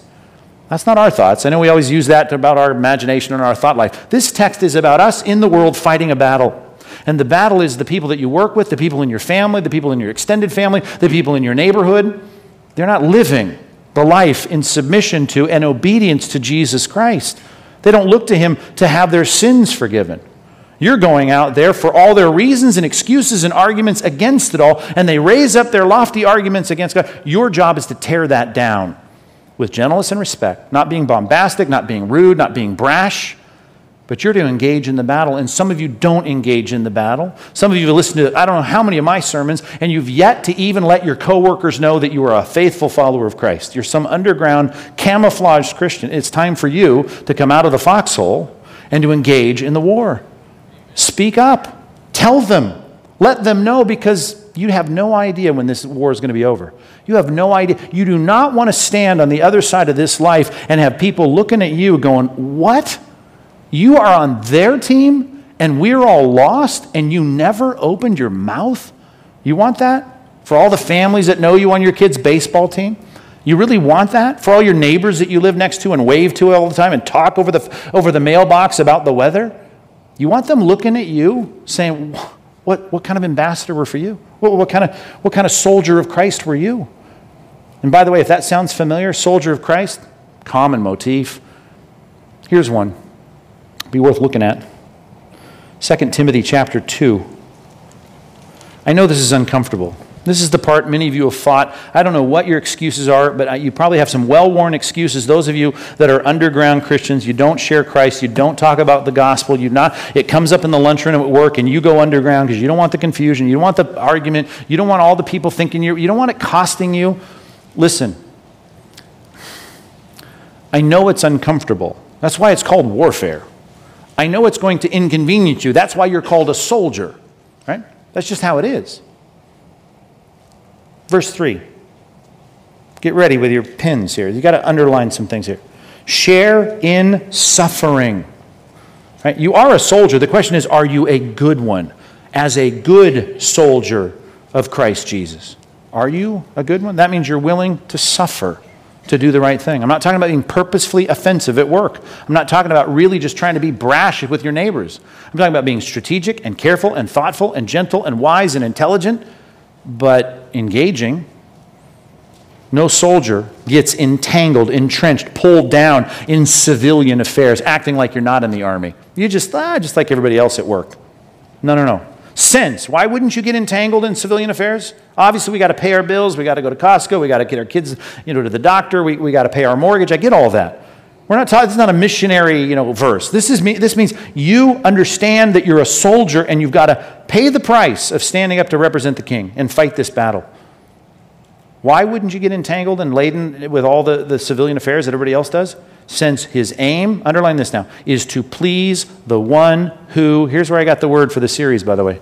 That's not our thoughts. I know we always use that about our imagination and our thought life. This text is about us in the world fighting a battle. And the battle is the people that you work with, the people in your family, the people in your extended family, the people in your neighborhood. They're not living the life in submission to and obedience to Jesus Christ. They don't look to Him to have their sins forgiven. You're going out there for all their reasons and excuses and arguments against it all, and they raise up their lofty arguments against God. Your job is to tear that down with gentleness and respect, not being bombastic, not being rude, not being brash, but you're to engage in the battle. And some of you don't engage in the battle. Some of you have listened to I don't know how many of my sermons, and you've yet to even let your coworkers know that you are a faithful follower of Christ. You're some underground, camouflaged Christian. It's time for you to come out of the foxhole and to engage in the war. Speak up. Tell them. Let them know because you have no idea when this war is going to be over. You have no idea. You do not want to stand on the other side of this life and have people looking at you going, What? You are on their team and we're all lost and you never opened your mouth? You want that? For all the families that know you on your kid's baseball team? You really want that? For all your neighbors that you live next to and wave to all the time and talk over the, over the mailbox about the weather? You want them looking at you saying, what, what kind of ambassador were for you? What, what, kind of, what kind of soldier of Christ were you? And by the way, if that sounds familiar, soldier of Christ, common motif. Here's one. Be worth looking at. 2 Timothy chapter 2. I know this is uncomfortable. This is the part many of you have fought. I don't know what your excuses are, but you probably have some well worn excuses. Those of you that are underground Christians, you don't share Christ, you don't talk about the gospel, you not, it comes up in the lunchroom at work and you go underground because you don't want the confusion, you don't want the argument, you don't want all the people thinking you, you don't want it costing you. Listen, I know it's uncomfortable. That's why it's called warfare. I know it's going to inconvenience you. That's why you're called a soldier, right? That's just how it is. Verse 3. Get ready with your pins here. You've got to underline some things here. Share in suffering. Right? You are a soldier. The question is, are you a good one? As a good soldier of Christ Jesus. Are you a good one? That means you're willing to suffer to do the right thing. I'm not talking about being purposefully offensive at work. I'm not talking about really just trying to be brash with your neighbors. I'm talking about being strategic and careful and thoughtful and gentle and wise and intelligent but engaging. No soldier gets entangled, entrenched, pulled down in civilian affairs, acting like you're not in the army. You just, ah, just like everybody else at work. No, no, no. Sense. Why wouldn't you get entangled in civilian affairs? Obviously, we got to pay our bills. We got to go to Costco. We got to get our kids, you know, to the doctor. We, we got to pay our mortgage. I get all that. We're not talking, this is not a missionary, you know, verse. This, is, this means you understand that you're a soldier and you've got to pay the price of standing up to represent the king and fight this battle. Why wouldn't you get entangled and laden with all the, the civilian affairs that everybody else does? Since his aim, underline this now, is to please the one who, here's where I got the word for the series, by the way,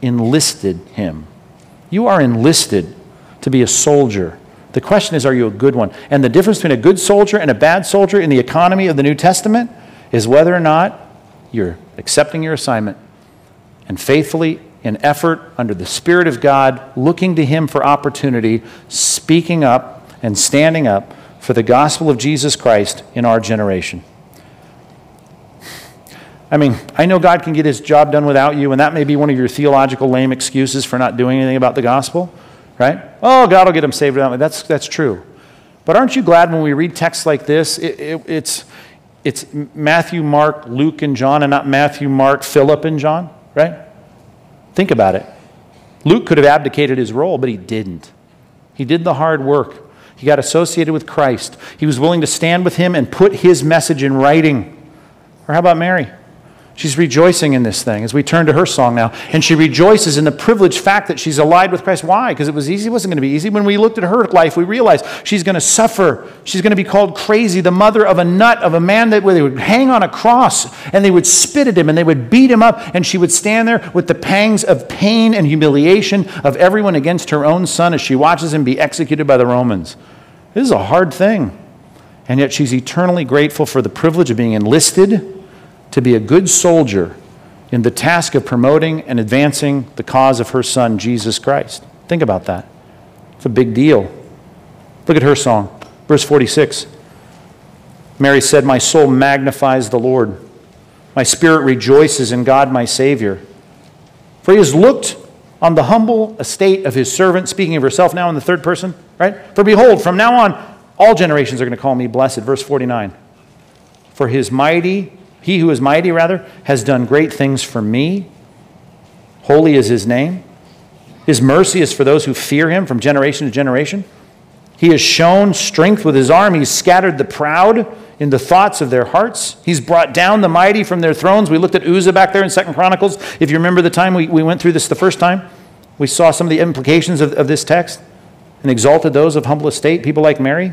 enlisted him. You are enlisted to be a soldier the question is, are you a good one? And the difference between a good soldier and a bad soldier in the economy of the New Testament is whether or not you're accepting your assignment and faithfully, in effort, under the Spirit of God, looking to Him for opportunity, speaking up and standing up for the gospel of Jesus Christ in our generation. I mean, I know God can get His job done without you, and that may be one of your theological lame excuses for not doing anything about the gospel right? Oh, God will get them saved. That's, that's true. But aren't you glad when we read texts like this? It, it, it's, it's Matthew, Mark, Luke, and John, and not Matthew, Mark, Philip, and John, right? Think about it. Luke could have abdicated his role, but he didn't. He did the hard work. He got associated with Christ. He was willing to stand with him and put his message in writing. Or how about Mary? She's rejoicing in this thing as we turn to her song now. And she rejoices in the privileged fact that she's allied with Christ. Why? Because it was easy. It wasn't going to be easy. When we looked at her life, we realized she's going to suffer. She's going to be called crazy, the mother of a nut, of a man that they would hang on a cross and they would spit at him and they would beat him up. And she would stand there with the pangs of pain and humiliation of everyone against her own son as she watches him be executed by the Romans. This is a hard thing. And yet she's eternally grateful for the privilege of being enlisted to be a good soldier in the task of promoting and advancing the cause of her son, Jesus Christ. Think about that. It's a big deal. Look at her song, verse 46. Mary said, My soul magnifies the Lord. My spirit rejoices in God, my Savior. For he has looked on the humble estate of his servant, speaking of herself now in the third person, right? For behold, from now on, all generations are going to call me blessed. Verse 49. For his mighty he who is mighty, rather, has done great things for me. Holy is his name. His mercy is for those who fear him from generation to generation. He has shown strength with his arm. He's scattered the proud in the thoughts of their hearts. He's brought down the mighty from their thrones. We looked at Uzzah back there in Second Chronicles. If you remember the time we, we went through this the first time, we saw some of the implications of, of this text and exalted those of humble estate, people like Mary.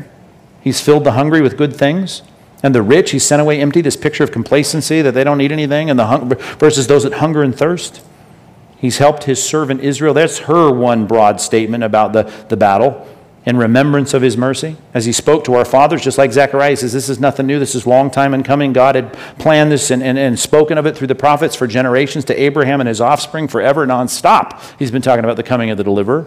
He's filled the hungry with good things. And the rich he sent away empty, this picture of complacency that they don't need anything, and the hung- versus those that hunger and thirst. He's helped his servant Israel. That's her one broad statement about the, the battle in remembrance of his mercy. As he spoke to our fathers, just like Zechariah says, This is nothing new. This is long time in coming. God had planned this and, and, and spoken of it through the prophets for generations to Abraham and his offspring forever, nonstop. He's been talking about the coming of the deliverer.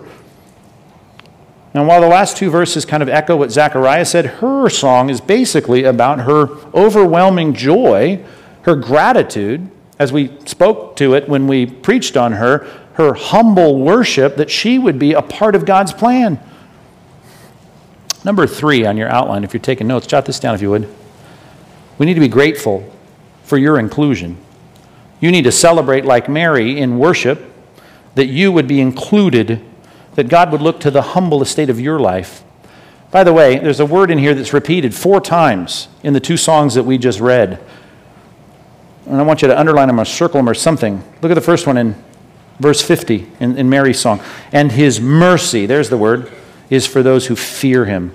And while the last two verses kind of echo what Zechariah said, her song is basically about her overwhelming joy, her gratitude, as we spoke to it when we preached on her, her humble worship that she would be a part of God's plan. Number three on your outline, if you're taking notes, jot this down if you would. We need to be grateful for your inclusion. You need to celebrate like Mary in worship that you would be included that God would look to the humble estate of your life. By the way, there's a word in here that's repeated four times in the two songs that we just read. And I want you to underline them or circle them or something. Look at the first one in verse 50 in, in Mary's song. And his mercy, there's the word, is for those who fear him.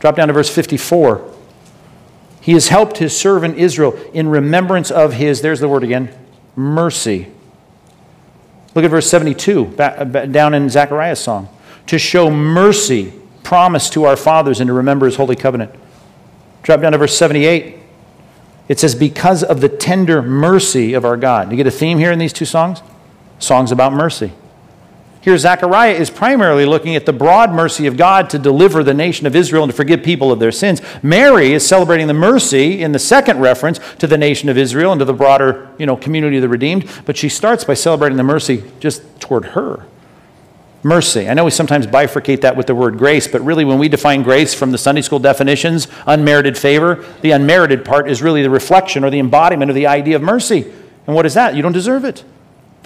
Drop down to verse 54. He has helped his servant Israel in remembrance of his, there's the word again, mercy. Look at verse 72, down in Zechariah's song. To show mercy promised to our fathers and to remember his holy covenant. Drop down to verse 78. It says, Because of the tender mercy of our God. You get a theme here in these two songs? Songs about mercy. Here, Zechariah is primarily looking at the broad mercy of God to deliver the nation of Israel and to forgive people of their sins. Mary is celebrating the mercy in the second reference to the nation of Israel and to the broader you know, community of the redeemed, but she starts by celebrating the mercy just toward her. Mercy. I know we sometimes bifurcate that with the word grace, but really, when we define grace from the Sunday school definitions, unmerited favor, the unmerited part is really the reflection or the embodiment of the idea of mercy. And what is that? You don't deserve it.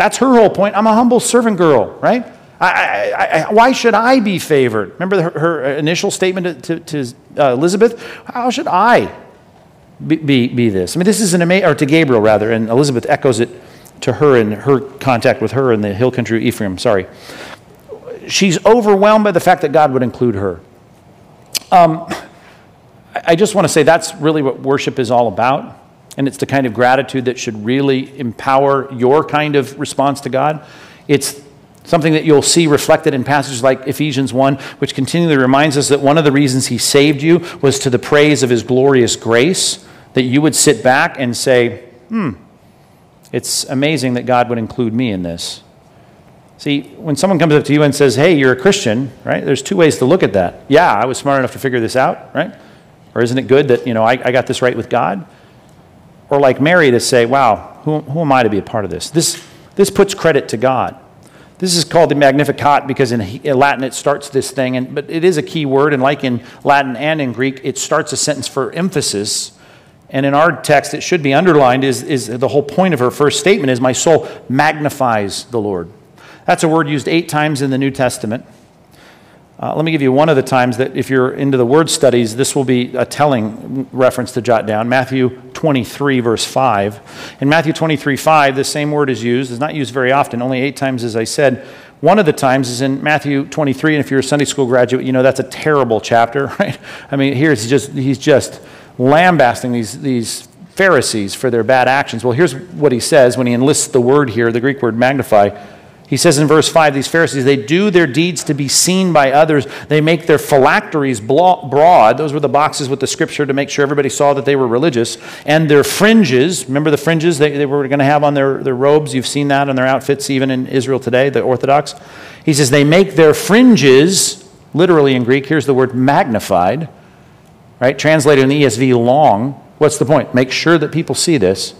That's her whole point. I'm a humble servant girl, right? I, I, I, why should I be favored? Remember her, her initial statement to, to, to uh, Elizabeth? How should I be, be, be, this? I mean, this is an amazing, or to Gabriel rather, and Elizabeth echoes it to her in her contact with her in the hill country of Ephraim. Sorry. She's overwhelmed by the fact that God would include her. Um, I just want to say that's really what worship is all about. And it's the kind of gratitude that should really empower your kind of response to God. It's something that you'll see reflected in passages like Ephesians 1, which continually reminds us that one of the reasons He saved you was to the praise of His glorious grace, that you would sit back and say, hmm, it's amazing that God would include me in this. See, when someone comes up to you and says, hey, you're a Christian, right? There's two ways to look at that. Yeah, I was smart enough to figure this out, right? Or isn't it good that, you know, I, I got this right with God? Or like Mary to say, wow, who, who am I to be a part of this? This, this puts credit to God. This is called the Magnificat because in Latin it starts this thing, and, but it is a key word, and like in Latin and in Greek, it starts a sentence for emphasis. And in our text, it should be underlined is, is the whole point of her first statement is, My soul magnifies the Lord. That's a word used eight times in the New Testament. Uh, let me give you one of the times that, if you're into the word studies, this will be a telling reference to jot down. Matthew 23, verse 5. In Matthew 23, 5, the same word is used. It's not used very often, only eight times, as I said. One of the times is in Matthew 23, and if you're a Sunday school graduate, you know that's a terrible chapter, right? I mean, here just, he's just lambasting these, these Pharisees for their bad actions. Well, here's what he says when he enlists the word here, the Greek word magnify. He says in verse 5 these Pharisees, they do their deeds to be seen by others. They make their phylacteries broad. Those were the boxes with the scripture to make sure everybody saw that they were religious. And their fringes, remember the fringes they, they were going to have on their, their robes? You've seen that on their outfits even in Israel today, the Orthodox. He says they make their fringes, literally in Greek, here's the word magnified, right? Translated in the ESV, long. What's the point? Make sure that people see this.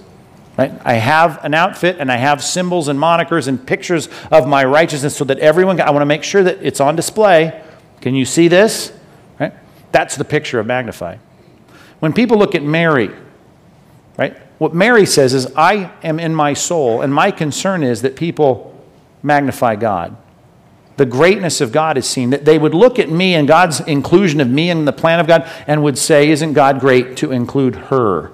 Right? I have an outfit and I have symbols and monikers and pictures of my righteousness so that everyone, I want to make sure that it's on display. Can you see this? Right? That's the picture of magnify. When people look at Mary, right? What Mary says is, I am in my soul, and my concern is that people magnify God. The greatness of God is seen, that they would look at me and God's inclusion of me in the plan of God and would say, Isn't God great to include her?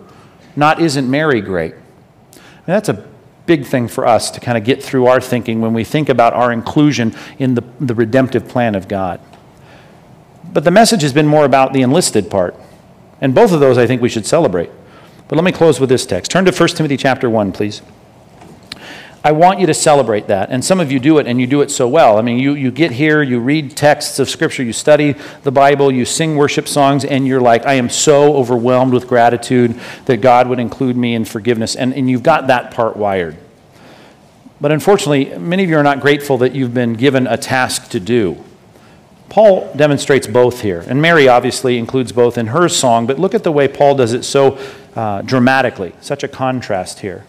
Not, Isn't Mary great? That's a big thing for us to kind of get through our thinking when we think about our inclusion in the, the redemptive plan of God. But the message has been more about the enlisted part. And both of those I think we should celebrate. But let me close with this text. Turn to 1 Timothy chapter 1, please. I want you to celebrate that. And some of you do it, and you do it so well. I mean, you, you get here, you read texts of Scripture, you study the Bible, you sing worship songs, and you're like, I am so overwhelmed with gratitude that God would include me in forgiveness. And, and you've got that part wired. But unfortunately, many of you are not grateful that you've been given a task to do. Paul demonstrates both here. And Mary obviously includes both in her song, but look at the way Paul does it so uh, dramatically. Such a contrast here.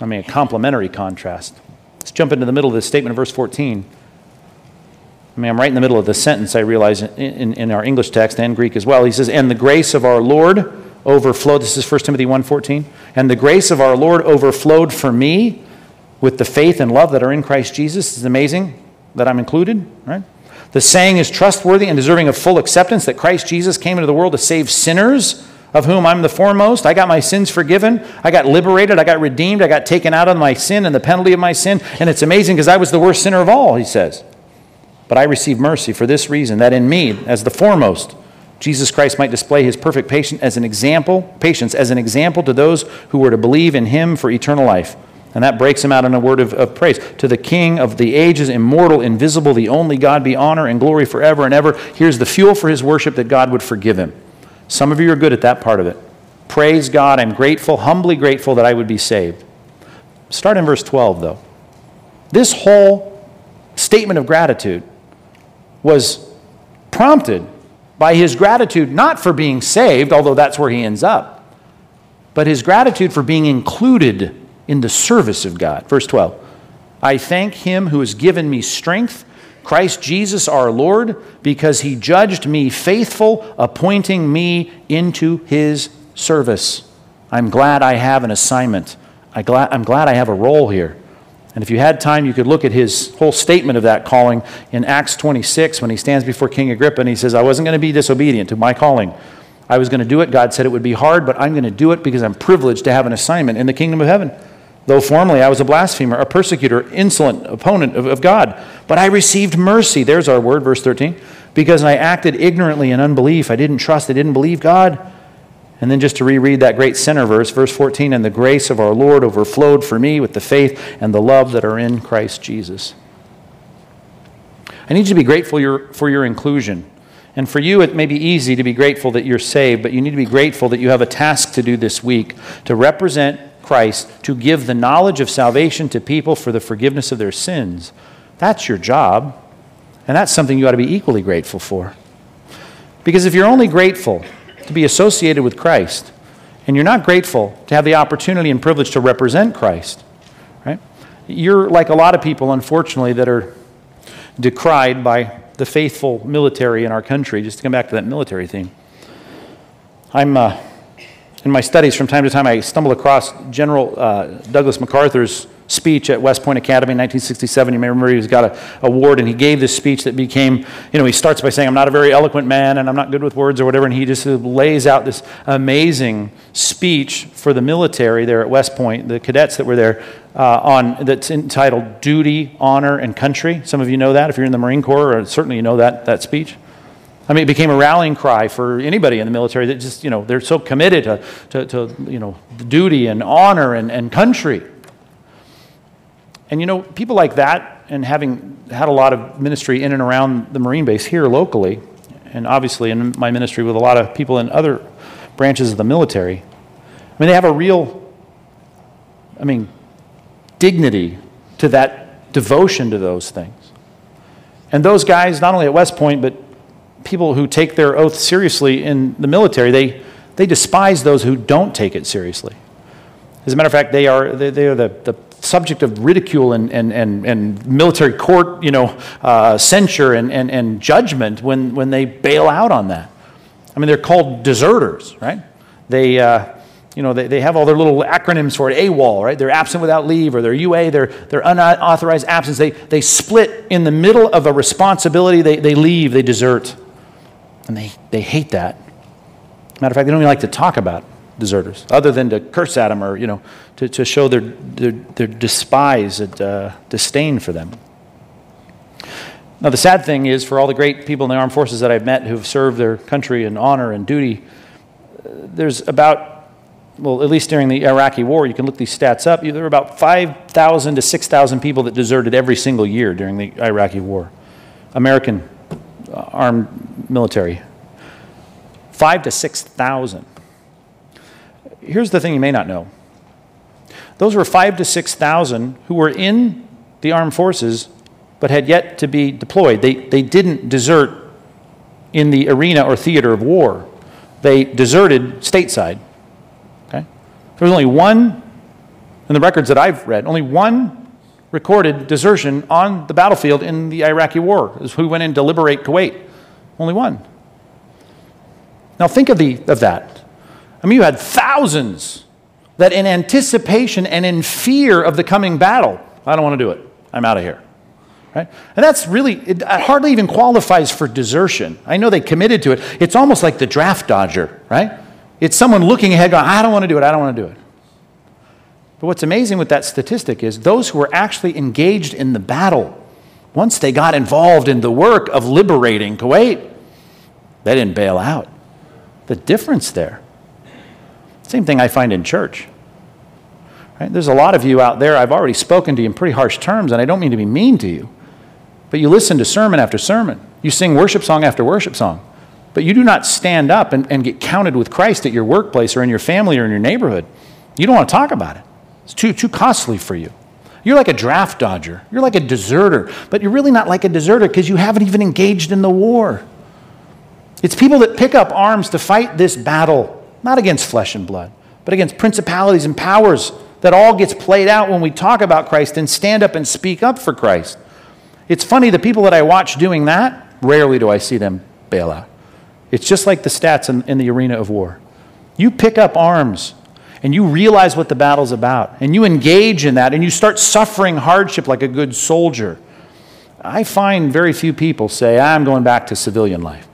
I mean, a complementary contrast. Let's jump into the middle of this statement of verse 14. I mean, I'm right in the middle of the sentence, I realize, in, in, our English text and Greek as well. He says, And the grace of our Lord overflowed. This is 1 Timothy 1.14. And the grace of our Lord overflowed for me with the faith and love that are in Christ Jesus. It's amazing that I'm included, right? The saying is trustworthy and deserving of full acceptance that Christ Jesus came into the world to save sinners of whom I'm the foremost. I got my sins forgiven. I got liberated. I got redeemed. I got taken out of my sin and the penalty of my sin. And it's amazing because I was the worst sinner of all, he says. But I received mercy for this reason that in me, as the foremost, Jesus Christ might display his perfect patience as an example, patience as an example to those who were to believe in him for eternal life. And that breaks him out in a word of, of, praise. To the King of the ages, immortal, invisible, the only God, be honor and glory forever and ever. Here's the fuel for his worship that God would forgive him. Some of you are good at that part of it. Praise God. I'm grateful, humbly grateful that I would be saved. Start in verse 12, though. This whole statement of gratitude was prompted by his gratitude not for being saved, although that's where he ends up, but his gratitude for being included in the service of God. Verse 12 I thank him who has given me strength Christ Jesus our Lord, because he judged me faithful, appointing me into his service. I'm glad I have an assignment. I am glad I have a role here. And if you had time, you could look at his whole statement of that calling in Acts 26 when he stands before King Agrippa and he says, I wasn't going to be disobedient to my calling. I was going to do it. God said it would be hard, but I'm going to do it because I'm privileged to have an assignment in the kingdom of heaven. Though formerly I was a blasphemer, a persecutor, insolent opponent of, of God. But I received mercy. There's our word, verse 13. Because I acted ignorantly in unbelief. I didn't trust, I didn't believe God. And then just to reread that great center verse, verse 14, and the grace of our Lord overflowed for me with the faith and the love that are in Christ Jesus. I need you to be grateful for your inclusion. And for you, it may be easy to be grateful that you're saved, but you need to be grateful that you have a task to do this week to represent Christ to give the knowledge of salvation to people for the forgiveness of their sins. That's your job. And that's something you ought to be equally grateful for. Because if you're only grateful to be associated with Christ, and you're not grateful to have the opportunity and privilege to represent Christ, right? You're like a lot of people, unfortunately, that are decried by the faithful military in our country. Just to come back to that military theme. I'm. Uh, in my studies, from time to time, I stumble across General uh, Douglas MacArthur's speech at West Point Academy in 1967. You may remember he got an award, and he gave this speech that became, you know, he starts by saying, I'm not a very eloquent man, and I'm not good with words or whatever, and he just lays out this amazing speech for the military there at West Point, the cadets that were there, uh, on that's entitled Duty, Honor, and Country. Some of you know that if you're in the Marine Corps, or certainly you know that, that speech. I mean, it became a rallying cry for anybody in the military that just, you know, they're so committed to, to, to you know, duty and honor and, and country. And, you know, people like that, and having had a lot of ministry in and around the Marine base here locally, and obviously in my ministry with a lot of people in other branches of the military, I mean, they have a real, I mean, dignity to that devotion to those things. And those guys, not only at West Point, but people who take their oath seriously in the military, they, they despise those who don't take it seriously. As a matter of fact, they are, they, they are the, the subject of ridicule and, and, and, and military court you know, uh, censure and, and, and judgment when, when they bail out on that. I mean, they're called deserters, right? They, uh, you know, they, they have all their little acronyms for it, AWOL, right? They're absent without leave, or they're UA, they're, they're unauthorized absence. They, they split in the middle of a responsibility, they, they leave, they desert. And they, they hate that. Matter of fact, they don't even like to talk about deserters, other than to curse at them or, you know, to, to show their, their, their despise and uh, disdain for them. Now, the sad thing is, for all the great people in the armed forces that I've met who've served their country in honor and duty, uh, there's about, well, at least during the Iraqi war, you can look these stats up, there were about 5,000 to 6,000 people that deserted every single year during the Iraqi war. American armed military. Five to 6,000 here's the thing you may not know those were five to 6,000 who were in the armed forces but had yet to be deployed. They, they didn't desert in the arena or theater of war, they deserted stateside. Okay? There was only one, in the records that I've read, only one recorded desertion on the battlefield in the Iraqi war, is who went in to liberate Kuwait. Only one. Now think of, the, of that. I mean, you had thousands that, in anticipation and in fear of the coming battle, I don't want to do it. I'm out of here. Right? And that's really, it uh, hardly even qualifies for desertion. I know they committed to it. It's almost like the draft dodger, right? It's someone looking ahead going, I don't want to do it, I don't want to do it. But what's amazing with that statistic is those who were actually engaged in the battle, once they got involved in the work of liberating Kuwait, they didn't bail out. The difference there same thing I find in church. Right? There's a lot of you out there, I've already spoken to you in pretty harsh terms, and I don't mean to be mean to you. But you listen to sermon after sermon. You sing worship song after worship song. But you do not stand up and, and get counted with Christ at your workplace or in your family or in your neighborhood. You don't want to talk about it. It's too, too costly for you. You're like a draft dodger. You're like a deserter. But you're really not like a deserter because you haven't even engaged in the war. It's people that pick up arms to fight this battle not against flesh and blood, but against principalities and powers that all gets played out when we talk about Christ and stand up and speak up for Christ. It's funny, the people that I watch doing that, rarely do I see them bail out. It's just like the stats in, in the arena of war. You pick up arms and you realize what the battle's about, and you engage in that, and you start suffering hardship like a good soldier. I find very few people say, I'm going back to civilian life.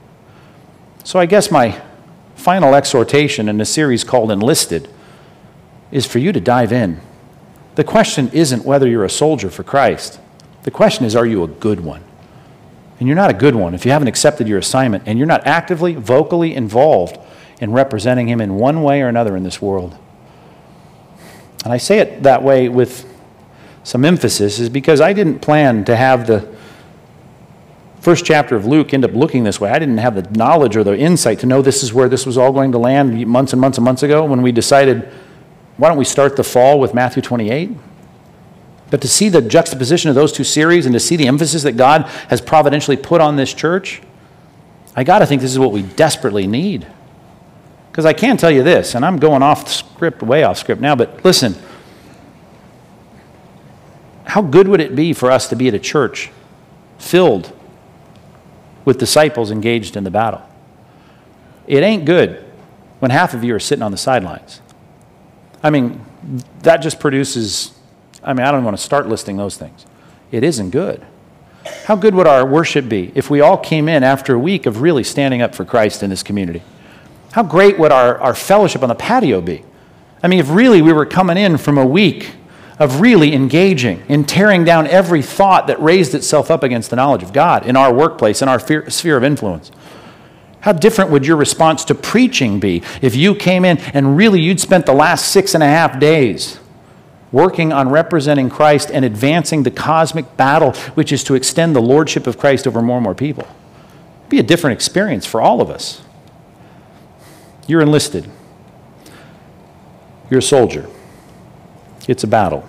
So I guess my final exhortation in a series called Enlisted is for you to dive in. The question isn't whether you're a soldier for Christ. The question is, are you a good one? And you're not a good one if you haven't accepted your assignment and you're not actively, vocally involved in representing Him in one way or another in this world. And I say it that way with some emphasis, is because I didn't plan to have the first chapter of Luke end up looking this way. I didn't have the knowledge or the insight to know this is where this was all going to land months and months and months ago when we decided, why don't we start the fall with Matthew 28? But to see the juxtaposition of those two series and to see the emphasis that God has providentially put on this church, I got to think this is what we desperately need. Because I can tell you this, and I'm going off script, way off script now, but listen. How good would it be for us to be at a church filled with disciples engaged in the battle. It ain't good when half of you are sitting on the sidelines. I mean, that just produces, I mean, I don't want to start listing those things. It isn't good. How good would our worship be if we all came in after a week of really standing up for Christ in this community? How great would our, our fellowship on the patio be? I mean, if really we were coming in from a week of really engaging in tearing down every thought that raised itself up against the knowledge of God in our workplace, in our fear, sphere of influence. How different would your response to preaching be if you came in and really you'd spent the last six and a half days working on representing Christ and advancing the cosmic battle, which is to extend the lordship of Christ over more and more people? It'd be a different experience for all of us. You're enlisted, you're a soldier. It's a battle.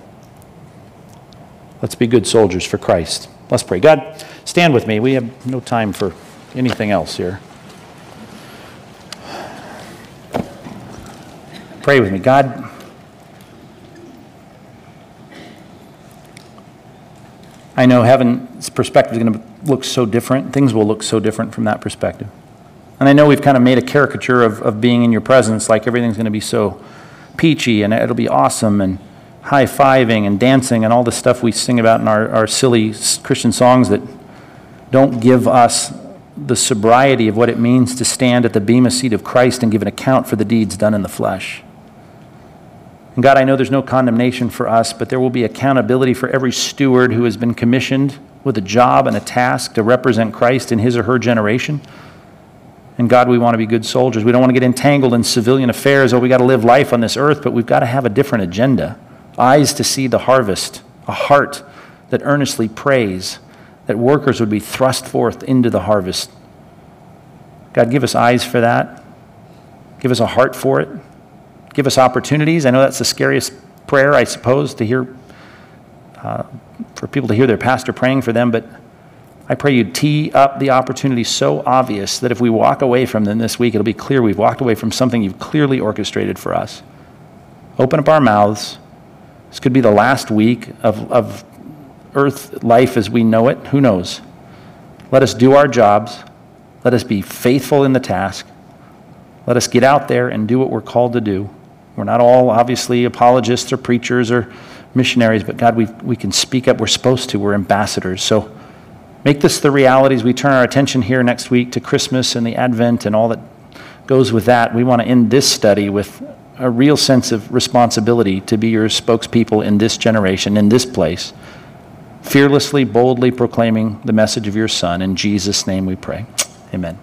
Let's be good soldiers for Christ. Let's pray. God, stand with me. We have no time for anything else here. Pray with me. God, I know heaven's perspective is going to look so different. Things will look so different from that perspective. And I know we've kind of made a caricature of, of being in your presence, like everything's going to be so peachy and it'll be awesome. And high fiving and dancing and all the stuff we sing about in our, our silly Christian songs that don't give us the sobriety of what it means to stand at the bema seat of Christ and give an account for the deeds done in the flesh. And God, I know there's no condemnation for us, but there will be accountability for every steward who has been commissioned with a job and a task to represent Christ in his or her generation. And God, we want to be good soldiers. We don't want to get entangled in civilian affairs. Oh, we got to live life on this earth, but we've got to have a different agenda eyes to see the harvest, a heart that earnestly prays that workers would be thrust forth into the harvest. God, give us eyes for that. Give us a heart for it. Give us opportunities. I know that's the scariest prayer, I suppose, to hear, uh, for people to hear their pastor praying for them, but I pray you'd tee up the opportunity so obvious that if we walk away from them this week, it'll be clear we've walked away from something you've clearly orchestrated for us. Open up our mouths this could be the last week of, of earth life as we know it. Who knows? Let us do our jobs. Let us be faithful in the task. Let us get out there and do what we're called to do. We're not all obviously apologists or preachers or missionaries, but God, we, we can speak up. We're supposed to. We're ambassadors. So make this the reality as We turn our attention here next week to Christmas and the Advent and all that goes with that. We want to end this study with a real sense of responsibility to be your spokespeople in this generation, in this place, fearlessly, boldly proclaiming the message of your Son. In Jesus' name we pray. Amen.